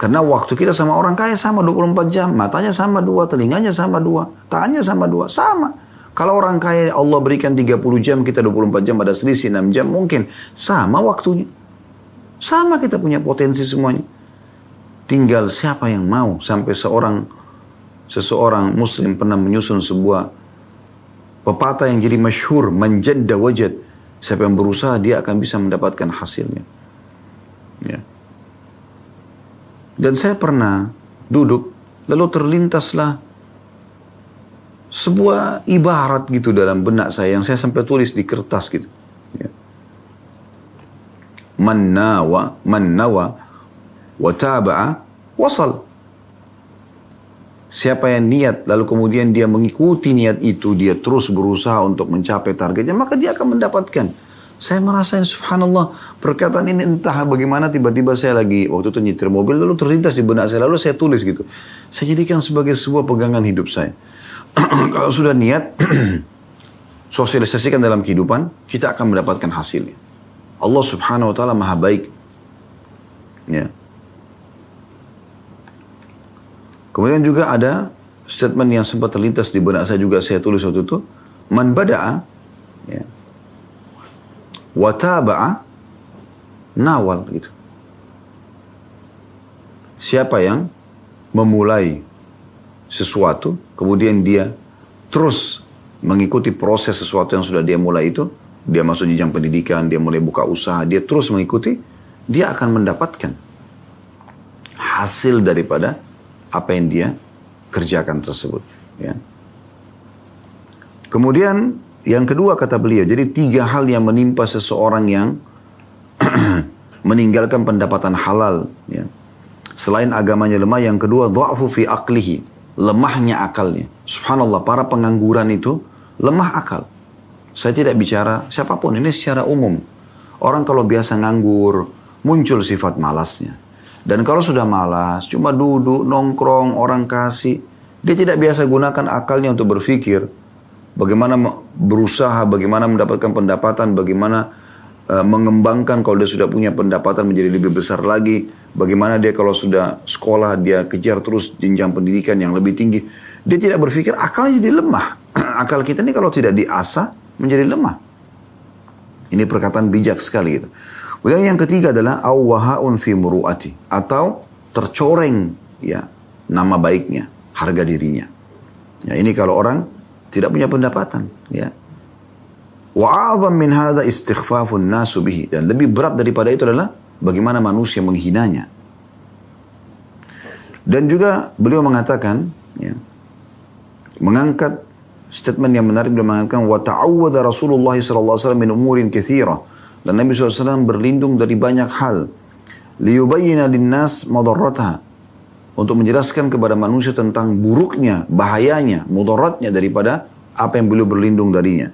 [SPEAKER 1] Karena waktu kita sama orang kaya sama 24 jam. Matanya sama dua, telinganya sama dua, tangannya sama dua. Sama. Kalau orang kaya Allah berikan 30 jam, kita 24 jam, ada selisih 6 jam. Mungkin sama waktunya. Sama kita punya potensi semuanya. Tinggal siapa yang mau sampai seorang seseorang muslim pernah menyusun sebuah Pepatah yang jadi masyhur, menjadda wajad. Siapa yang berusaha, dia akan bisa mendapatkan hasilnya. Ya. Dan saya pernah duduk, lalu terlintaslah sebuah ibarat gitu dalam benak saya yang saya sampai tulis di kertas gitu. Ya. Man nawa, man wasal. Siapa yang niat lalu kemudian dia mengikuti niat itu, dia terus berusaha untuk mencapai targetnya, maka dia akan mendapatkan. Saya merasain subhanallah perkataan ini entah bagaimana tiba-tiba saya lagi waktu itu nyetir mobil lalu terlintas di benak saya lalu saya tulis gitu. Saya jadikan sebagai sebuah pegangan hidup saya. Kalau sudah niat sosialisasikan dalam kehidupan, kita akan mendapatkan hasilnya. Allah subhanahu wa ta'ala maha baik. Ya. Kemudian juga ada statement yang sempat terlintas di benak saya juga saya tulis waktu itu. Man bada'a ya, wataba'a nawal gitu. Siapa yang memulai sesuatu, kemudian dia terus mengikuti proses sesuatu yang sudah dia mulai itu, dia masuk jenjang pendidikan, dia mulai buka usaha, dia terus mengikuti, dia akan mendapatkan hasil daripada apa yang dia kerjakan tersebut. Ya. Kemudian yang kedua kata beliau, jadi tiga hal yang menimpa seseorang yang meninggalkan pendapatan halal. Ya. Selain agamanya lemah, yang kedua dha'fu fi aklihi, lemahnya akalnya. Subhanallah, para pengangguran itu lemah akal. Saya tidak bicara siapa pun, ini secara umum. Orang kalau biasa nganggur, muncul sifat malasnya. Dan kalau sudah malas, cuma duduk, nongkrong, orang kasih, dia tidak biasa gunakan akalnya untuk berpikir bagaimana berusaha, bagaimana mendapatkan pendapatan, bagaimana uh, mengembangkan kalau dia sudah punya pendapatan menjadi lebih besar lagi, bagaimana dia kalau sudah sekolah dia kejar terus jenjang pendidikan yang lebih tinggi. Dia tidak berpikir akalnya jadi lemah. Akal kita ini kalau tidak diasah menjadi lemah. Ini perkataan bijak sekali gitu. Kemudian yang ketiga adalah awahaun fi muruati atau tercoreng ya nama baiknya, harga dirinya. Ya ini kalau orang tidak punya pendapatan ya. Wa min hadha istighfafun nasu bihi. Dan lebih berat daripada itu adalah bagaimana manusia menghinanya. Dan juga beliau mengatakan, ya, mengangkat statement yang menarik beliau mengatakan wa ta'awwadha Rasulullah sallallahu alaihi wasallam min umurin katsira dan Nabi SAW berlindung dari banyak hal liyubayyina linnas madarratha untuk menjelaskan kepada manusia tentang buruknya, bahayanya, mudaratnya daripada apa yang beliau berlindung darinya.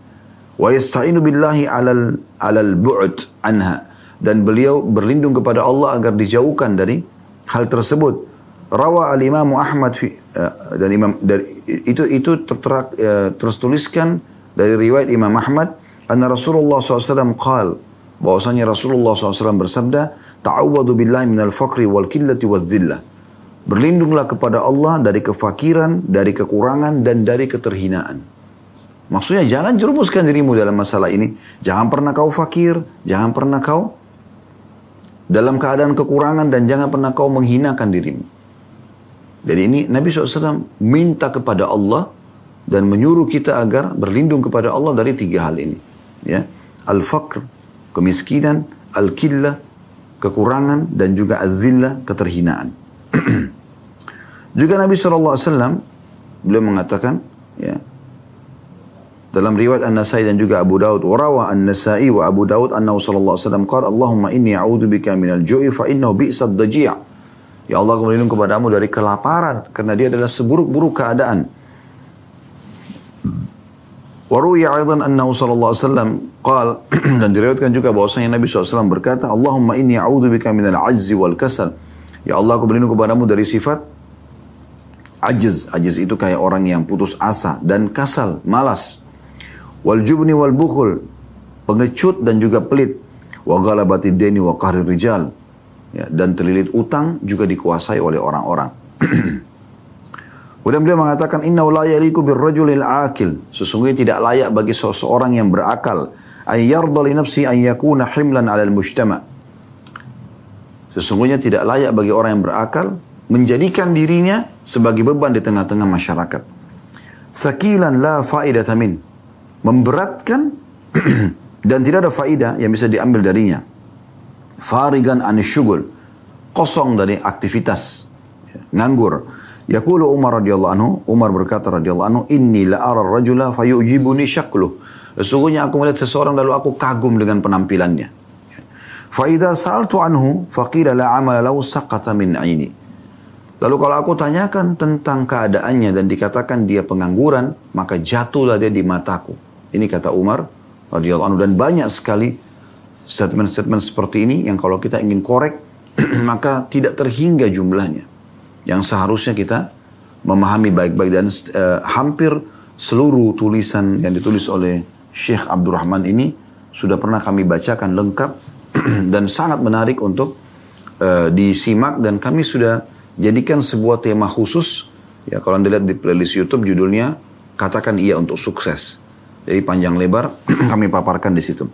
[SPEAKER 1] Wa yasta'inu billahi alal alal bu'd anha dan beliau berlindung kepada Allah agar dijauhkan dari hal tersebut. Rawa al Imam Ahmad fi, uh, dan Imam dari, itu itu tertera, uh, terus tuliskan dari riwayat Imam Ahmad anna Rasulullah SAW qal bahwasanya Rasulullah SAW bersabda ta'awwadu billahi minal faqri wal killati wal dhillah berlindunglah kepada Allah dari kefakiran dari kekurangan dan dari keterhinaan maksudnya jangan jerumuskan dirimu dalam masalah ini jangan pernah kau fakir jangan pernah kau dalam keadaan kekurangan dan jangan pernah kau menghinakan dirimu jadi ini Nabi SAW minta kepada Allah dan menyuruh kita agar berlindung kepada Allah dari tiga hal ini. Ya, al-faqr, kemiskinan, al-killah, kekurangan, dan juga az-zillah, keterhinaan. juga Nabi SAW beliau mengatakan, ya, dalam riwayat An-Nasai dan juga Abu Daud, warawa An-Nasai wa Abu Daud annahu sallallahu alaihi wasallam Allahumma inni a'udzu bika minal ju'i fa innahu bi'sad daji'. Ya Allah aku berlindung kepadamu dari kelaparan karena dia adalah seburuk-buruk keadaan. Waruya aidan annahu sallallahu alaihi wasallam dan diriwayatkan juga bahwasanya Nabi SAW berkata Allahumma inni a'udzu bika minal ajzi wal kasal. Ya Allah aku berlindung kepadamu dari sifat ajiz. Ajiz itu kayak orang yang putus asa dan kasal, malas. Wal jubni wal bukhul, pengecut dan juga pelit. Wa ghalabati deni wa qahri rijal ya, dan terlilit utang juga dikuasai oleh orang-orang. Kemudian beliau mengatakan inna la yaliku birrajulil akil. Sesungguhnya tidak layak bagi seseorang yang berakal ayyarda li nafsi an yakuna himlan 'alal mujtama. Sesungguhnya tidak layak bagi orang yang berakal menjadikan dirinya sebagai beban di tengah-tengah masyarakat. Sakilan la faidata min. Memberatkan dan tidak ada faidah yang bisa diambil darinya. Farigan syugul. Kosong dari aktivitas. Nganggur. Yaqulu Umar radhiyallahu anhu Umar berkata radhiyallahu anhu inni la ara rajula fayujibuni syakluh. Sesungguhnya aku melihat seseorang lalu aku kagum dengan penampilannya. Fa idza anhu faqila la amala lahu saqata min aini Lalu kalau aku tanyakan tentang keadaannya dan dikatakan dia pengangguran, maka jatuhlah dia di mataku. Ini kata Umar radhiyallahu anhu dan banyak sekali statement-statement seperti ini yang kalau kita ingin korek maka tidak terhingga jumlahnya yang seharusnya kita memahami baik-baik dan uh, hampir seluruh tulisan yang ditulis oleh Syekh Abdurrahman ini sudah pernah kami bacakan lengkap dan sangat menarik untuk uh, disimak dan kami sudah jadikan sebuah tema khusus. Ya kalau anda lihat di playlist YouTube judulnya katakan iya untuk sukses. Jadi panjang lebar kami paparkan di situ.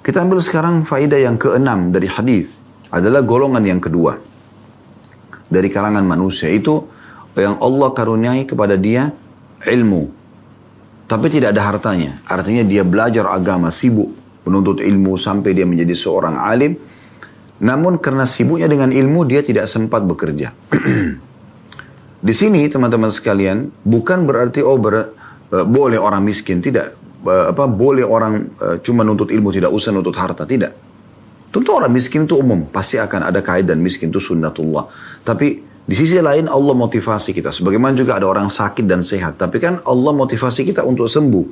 [SPEAKER 1] Kita ambil sekarang faedah yang keenam dari hadis. Adalah golongan yang kedua. Dari kalangan manusia. Itu yang Allah karuniai kepada dia ilmu. Tapi tidak ada hartanya. Artinya dia belajar agama sibuk. Menuntut ilmu sampai dia menjadi seorang alim namun karena sibuknya dengan ilmu dia tidak sempat bekerja. Di sini teman-teman sekalian bukan berarti oh ber, uh, boleh orang miskin. Tidak. Apa boleh orang uh, cuma nuntut ilmu tidak usah nuntut harta. Tidak. Tentu orang miskin itu umum. Pasti akan ada kaidan miskin itu sunnatullah. Tapi di sisi lain Allah motivasi kita. Sebagaimana juga ada orang sakit dan sehat. Tapi kan Allah motivasi kita untuk sembuh.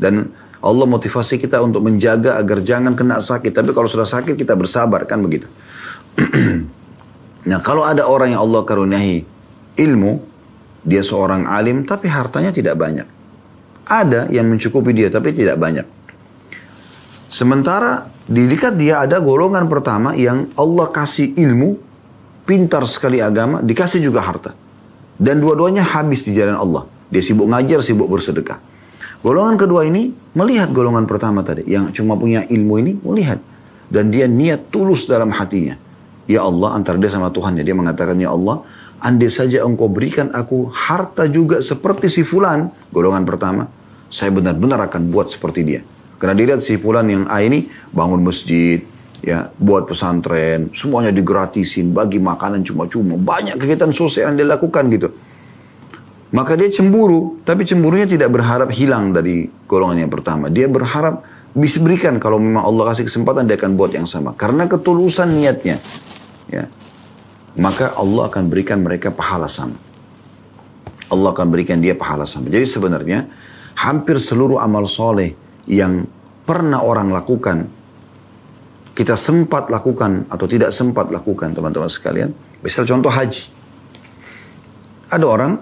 [SPEAKER 1] Dan Allah motivasi kita untuk menjaga agar jangan kena sakit tapi kalau sudah sakit kita bersabar kan begitu nah kalau ada orang yang Allah karuniai ilmu dia seorang alim tapi hartanya tidak banyak ada yang mencukupi dia, tapi tidak banyak. Sementara di dekat dia ada golongan pertama yang Allah kasih ilmu, pintar sekali agama, dikasih juga harta. Dan dua-duanya habis di jalan Allah. Dia sibuk ngajar, sibuk bersedekah. Golongan kedua ini melihat golongan pertama tadi, yang cuma punya ilmu ini, melihat. Dan dia niat tulus dalam hatinya. Ya Allah, antara dia sama Tuhannya, dia mengatakan, Ya Allah, andai saja engkau berikan aku harta juga seperti si fulan, golongan pertama, saya benar-benar akan buat seperti dia. Karena dilihat si fulan yang A ini bangun masjid, ya buat pesantren, semuanya digratisin, bagi makanan cuma-cuma, banyak kegiatan sosial yang dilakukan gitu. Maka dia cemburu, tapi cemburunya tidak berharap hilang dari golongan yang pertama. Dia berharap bisa berikan kalau memang Allah kasih kesempatan dia akan buat yang sama. Karena ketulusan niatnya. Ya. Maka Allah akan berikan mereka pahala sama. Allah akan berikan dia pahala sama. Jadi sebenarnya hampir seluruh amal soleh yang pernah orang lakukan, kita sempat lakukan atau tidak sempat lakukan teman-teman sekalian. Misal contoh haji. Ada orang,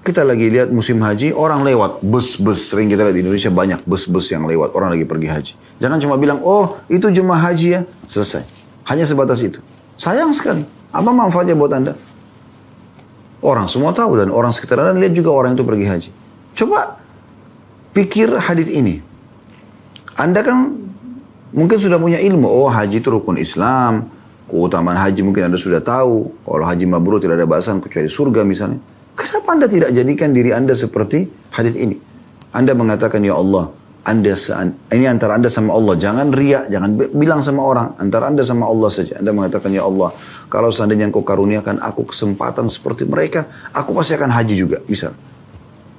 [SPEAKER 1] kita lagi lihat musim haji, orang lewat, bus-bus, sering kita lihat di Indonesia banyak bus-bus yang lewat, orang lagi pergi haji. Jangan cuma bilang, oh itu jemaah haji ya, selesai. Hanya sebatas itu. Sayang sekali. Apa manfaatnya buat Anda? Orang semua tahu dan orang sekitar Anda lihat juga orang itu pergi haji. Coba pikir hadis ini. Anda kan mungkin sudah punya ilmu, oh haji itu rukun Islam, keutamaan haji mungkin Anda sudah tahu. Kalau haji mabrur tidak ada bahasan kecuali surga misalnya. Kenapa Anda tidak jadikan diri Anda seperti hadis ini? Anda mengatakan, Ya Allah, anda ini antara Anda sama Allah. Jangan riak, jangan bilang sama orang. Antara Anda sama Allah saja. Anda mengatakan, Ya Allah, kalau seandainya engkau karuniakan aku kesempatan seperti mereka, aku pasti akan haji juga. Misal.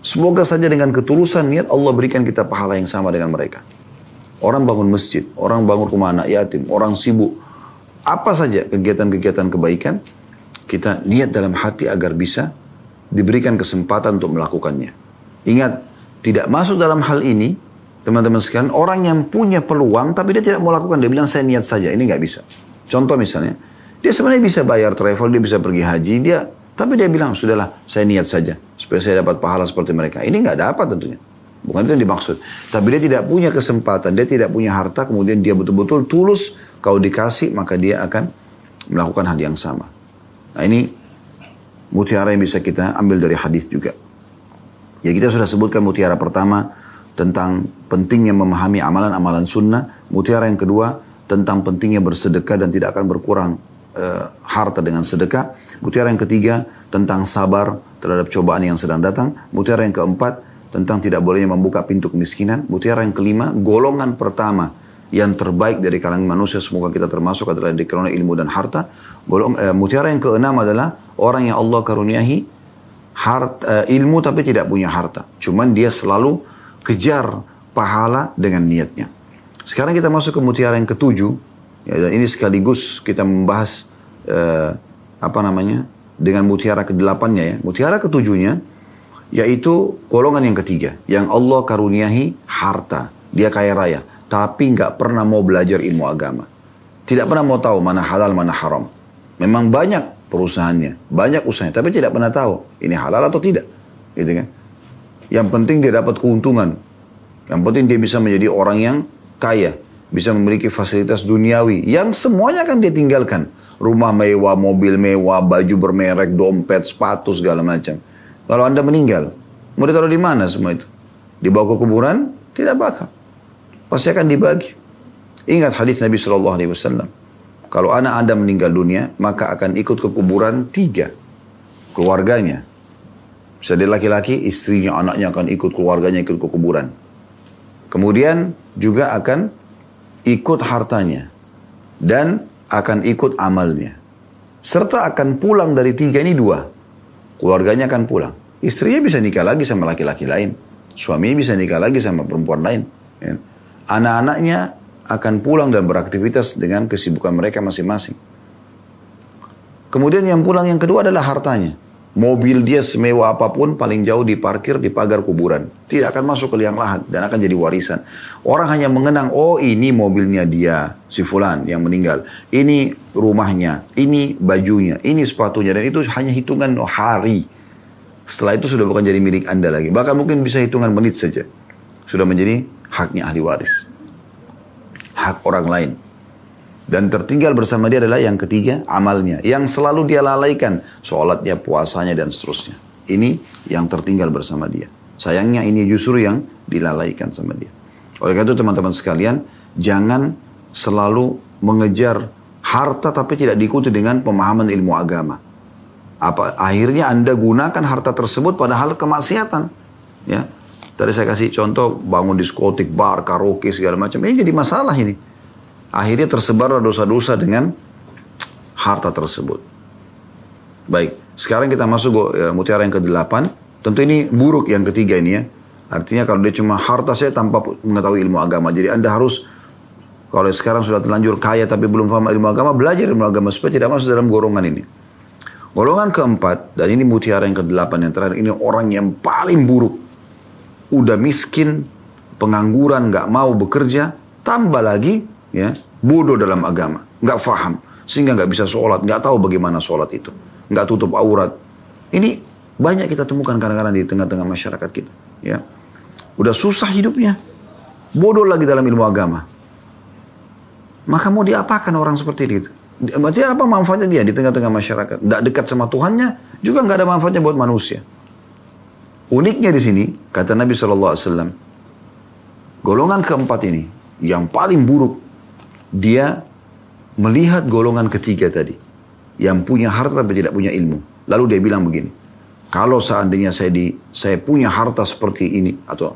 [SPEAKER 1] Semoga saja dengan ketulusan niat Allah berikan kita pahala yang sama dengan mereka. Orang bangun masjid, orang bangun rumah anak yatim, orang sibuk. Apa saja kegiatan-kegiatan kebaikan, kita niat dalam hati agar bisa diberikan kesempatan untuk melakukannya. Ingat, tidak masuk dalam hal ini teman-teman sekalian, orang yang punya peluang tapi dia tidak mau lakukan, dia bilang saya niat saja, ini nggak bisa. Contoh misalnya, dia sebenarnya bisa bayar travel, dia bisa pergi haji, dia tapi dia bilang sudahlah saya niat saja supaya saya dapat pahala seperti mereka. Ini nggak dapat tentunya. Bukan itu yang dimaksud. Tapi dia tidak punya kesempatan, dia tidak punya harta, kemudian dia betul-betul tulus, kalau dikasih maka dia akan melakukan hal yang sama. Nah ini mutiara yang bisa kita ambil dari hadis juga. Ya kita sudah sebutkan mutiara pertama, tentang pentingnya memahami amalan-amalan sunnah. Mutiara yang kedua tentang pentingnya bersedekah dan tidak akan berkurang e, harta dengan sedekah. Mutiara yang ketiga tentang sabar terhadap cobaan yang sedang datang. Mutiara yang keempat tentang tidak bolehnya membuka pintu kemiskinan. Mutiara yang kelima, golongan pertama yang terbaik dari kalangan manusia, semoga kita termasuk adalah di karena ilmu dan harta. Golong, e, mutiara yang keenam adalah orang yang Allah karuniahi harta, e, ilmu tapi tidak punya harta. Cuman dia selalu kejar pahala dengan niatnya. Sekarang kita masuk ke mutiara yang ketujuh. Ya, dan ini sekaligus kita membahas eh, apa namanya dengan mutiara kedelapannya ya. Mutiara ketujuhnya yaitu golongan yang ketiga yang Allah karuniahi harta. Dia kaya raya, tapi nggak pernah mau belajar ilmu agama. Tidak pernah mau tahu mana halal mana haram. Memang banyak perusahaannya, banyak usahanya, tapi tidak pernah tahu ini halal atau tidak. Gitu kan? Yang penting dia dapat keuntungan. Yang penting dia bisa menjadi orang yang kaya. Bisa memiliki fasilitas duniawi. Yang semuanya akan dia tinggalkan. Rumah mewah, mobil mewah, baju bermerek, dompet, sepatu, segala macam. Kalau anda meninggal, mau ditaruh di mana semua itu? Dibawa ke kuburan? Tidak bakal. Pasti akan dibagi. Ingat hadis Nabi Shallallahu Alaihi Wasallam. Kalau anak anda meninggal dunia, maka akan ikut ke kuburan tiga keluarganya, bisa dia laki-laki, istrinya, anaknya akan ikut, keluarganya ikut ke kuburan. Kemudian juga akan ikut hartanya. Dan akan ikut amalnya. Serta akan pulang dari tiga ini dua. Keluarganya akan pulang. Istrinya bisa nikah lagi sama laki-laki lain. Suaminya bisa nikah lagi sama perempuan lain. Ya. Anak-anaknya akan pulang dan beraktivitas dengan kesibukan mereka masing-masing. Kemudian yang pulang yang kedua adalah hartanya. Mobil dia semewah apa pun paling jauh diparkir di pagar kuburan. Tidak akan masuk ke liang lahat dan akan jadi warisan. Orang hanya mengenang, oh ini mobilnya dia, si fulan yang meninggal. Ini rumahnya, ini bajunya, ini sepatunya. Dan itu hanya hitungan hari. Setelah itu sudah bukan jadi milik Anda lagi. Bahkan mungkin bisa hitungan menit saja. Sudah menjadi haknya ahli waris. Hak orang lain. Dan tertinggal bersama dia adalah yang ketiga, amalnya. Yang selalu dia lalaikan. Sholatnya, puasanya, dan seterusnya. Ini yang tertinggal bersama dia. Sayangnya ini justru yang dilalaikan sama dia. Oleh karena itu teman-teman sekalian, jangan selalu mengejar harta tapi tidak diikuti dengan pemahaman ilmu agama. Apa akhirnya Anda gunakan harta tersebut padahal kemaksiatan, ya. Tadi saya kasih contoh bangun diskotik, bar, karaoke segala macam. Ini jadi masalah ini. Akhirnya tersebar dosa-dosa dengan harta tersebut. Baik, sekarang kita masuk ya, mutiara yang ke-8. Tentu ini buruk yang ketiga ini ya. Artinya kalau dia cuma harta saya tanpa mengetahui ilmu agama. Jadi Anda harus kalau sekarang sudah terlanjur kaya tapi belum paham ilmu agama, belajar ilmu agama supaya tidak masuk dalam golongan ini. Golongan keempat, dan ini mutiara yang ke-8 yang terakhir, ini orang yang paling buruk udah miskin, pengangguran, nggak mau bekerja, tambah lagi ya bodoh dalam agama, nggak faham, sehingga nggak bisa sholat, nggak tahu bagaimana sholat itu, nggak tutup aurat. Ini banyak kita temukan kadang-kadang di tengah-tengah masyarakat kita. Ya, udah susah hidupnya, bodoh lagi dalam ilmu agama. Maka mau diapakan orang seperti itu? Berarti apa manfaatnya dia di tengah-tengah masyarakat? Tidak dekat sama Tuhannya, juga nggak ada manfaatnya buat manusia. Uniknya di sini, kata Nabi SAW, golongan keempat ini, yang paling buruk, dia melihat golongan ketiga tadi, yang punya harta tapi tidak punya ilmu. Lalu dia bilang begini, kalau seandainya saya di, saya punya harta seperti ini atau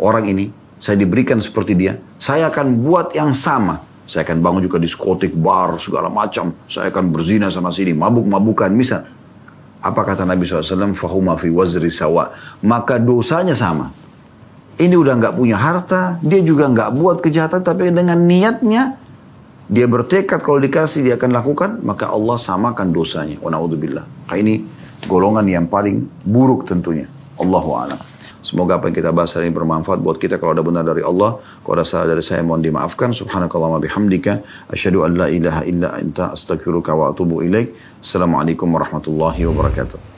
[SPEAKER 1] orang ini, saya diberikan seperti dia, saya akan buat yang sama. Saya akan bangun juga diskotik, bar, segala macam. Saya akan berzina sana sini, mabuk-mabukan, misal. Apa kata Nabi SAW? Fahuma fi wazri sawa. Maka dosanya sama. Ini udah nggak punya harta, dia juga nggak buat kejahatan, tapi dengan niatnya dia bertekad kalau dikasih dia akan lakukan, maka Allah samakan dosanya. Wa na'udzubillah. Nah, ini golongan yang paling buruk tentunya. Allahu a'lam. Semoga apa yang kita bahas hari ini bermanfaat buat kita. Kalau ada benar dari Allah, kalau ada salah dari saya mohon dimaafkan. Subhanakallah wa bihamdika. Asyhadu an la ilaha illa anta astaghfiruka wa atubu ilaik. Assalamualaikum warahmatullahi wabarakatuh.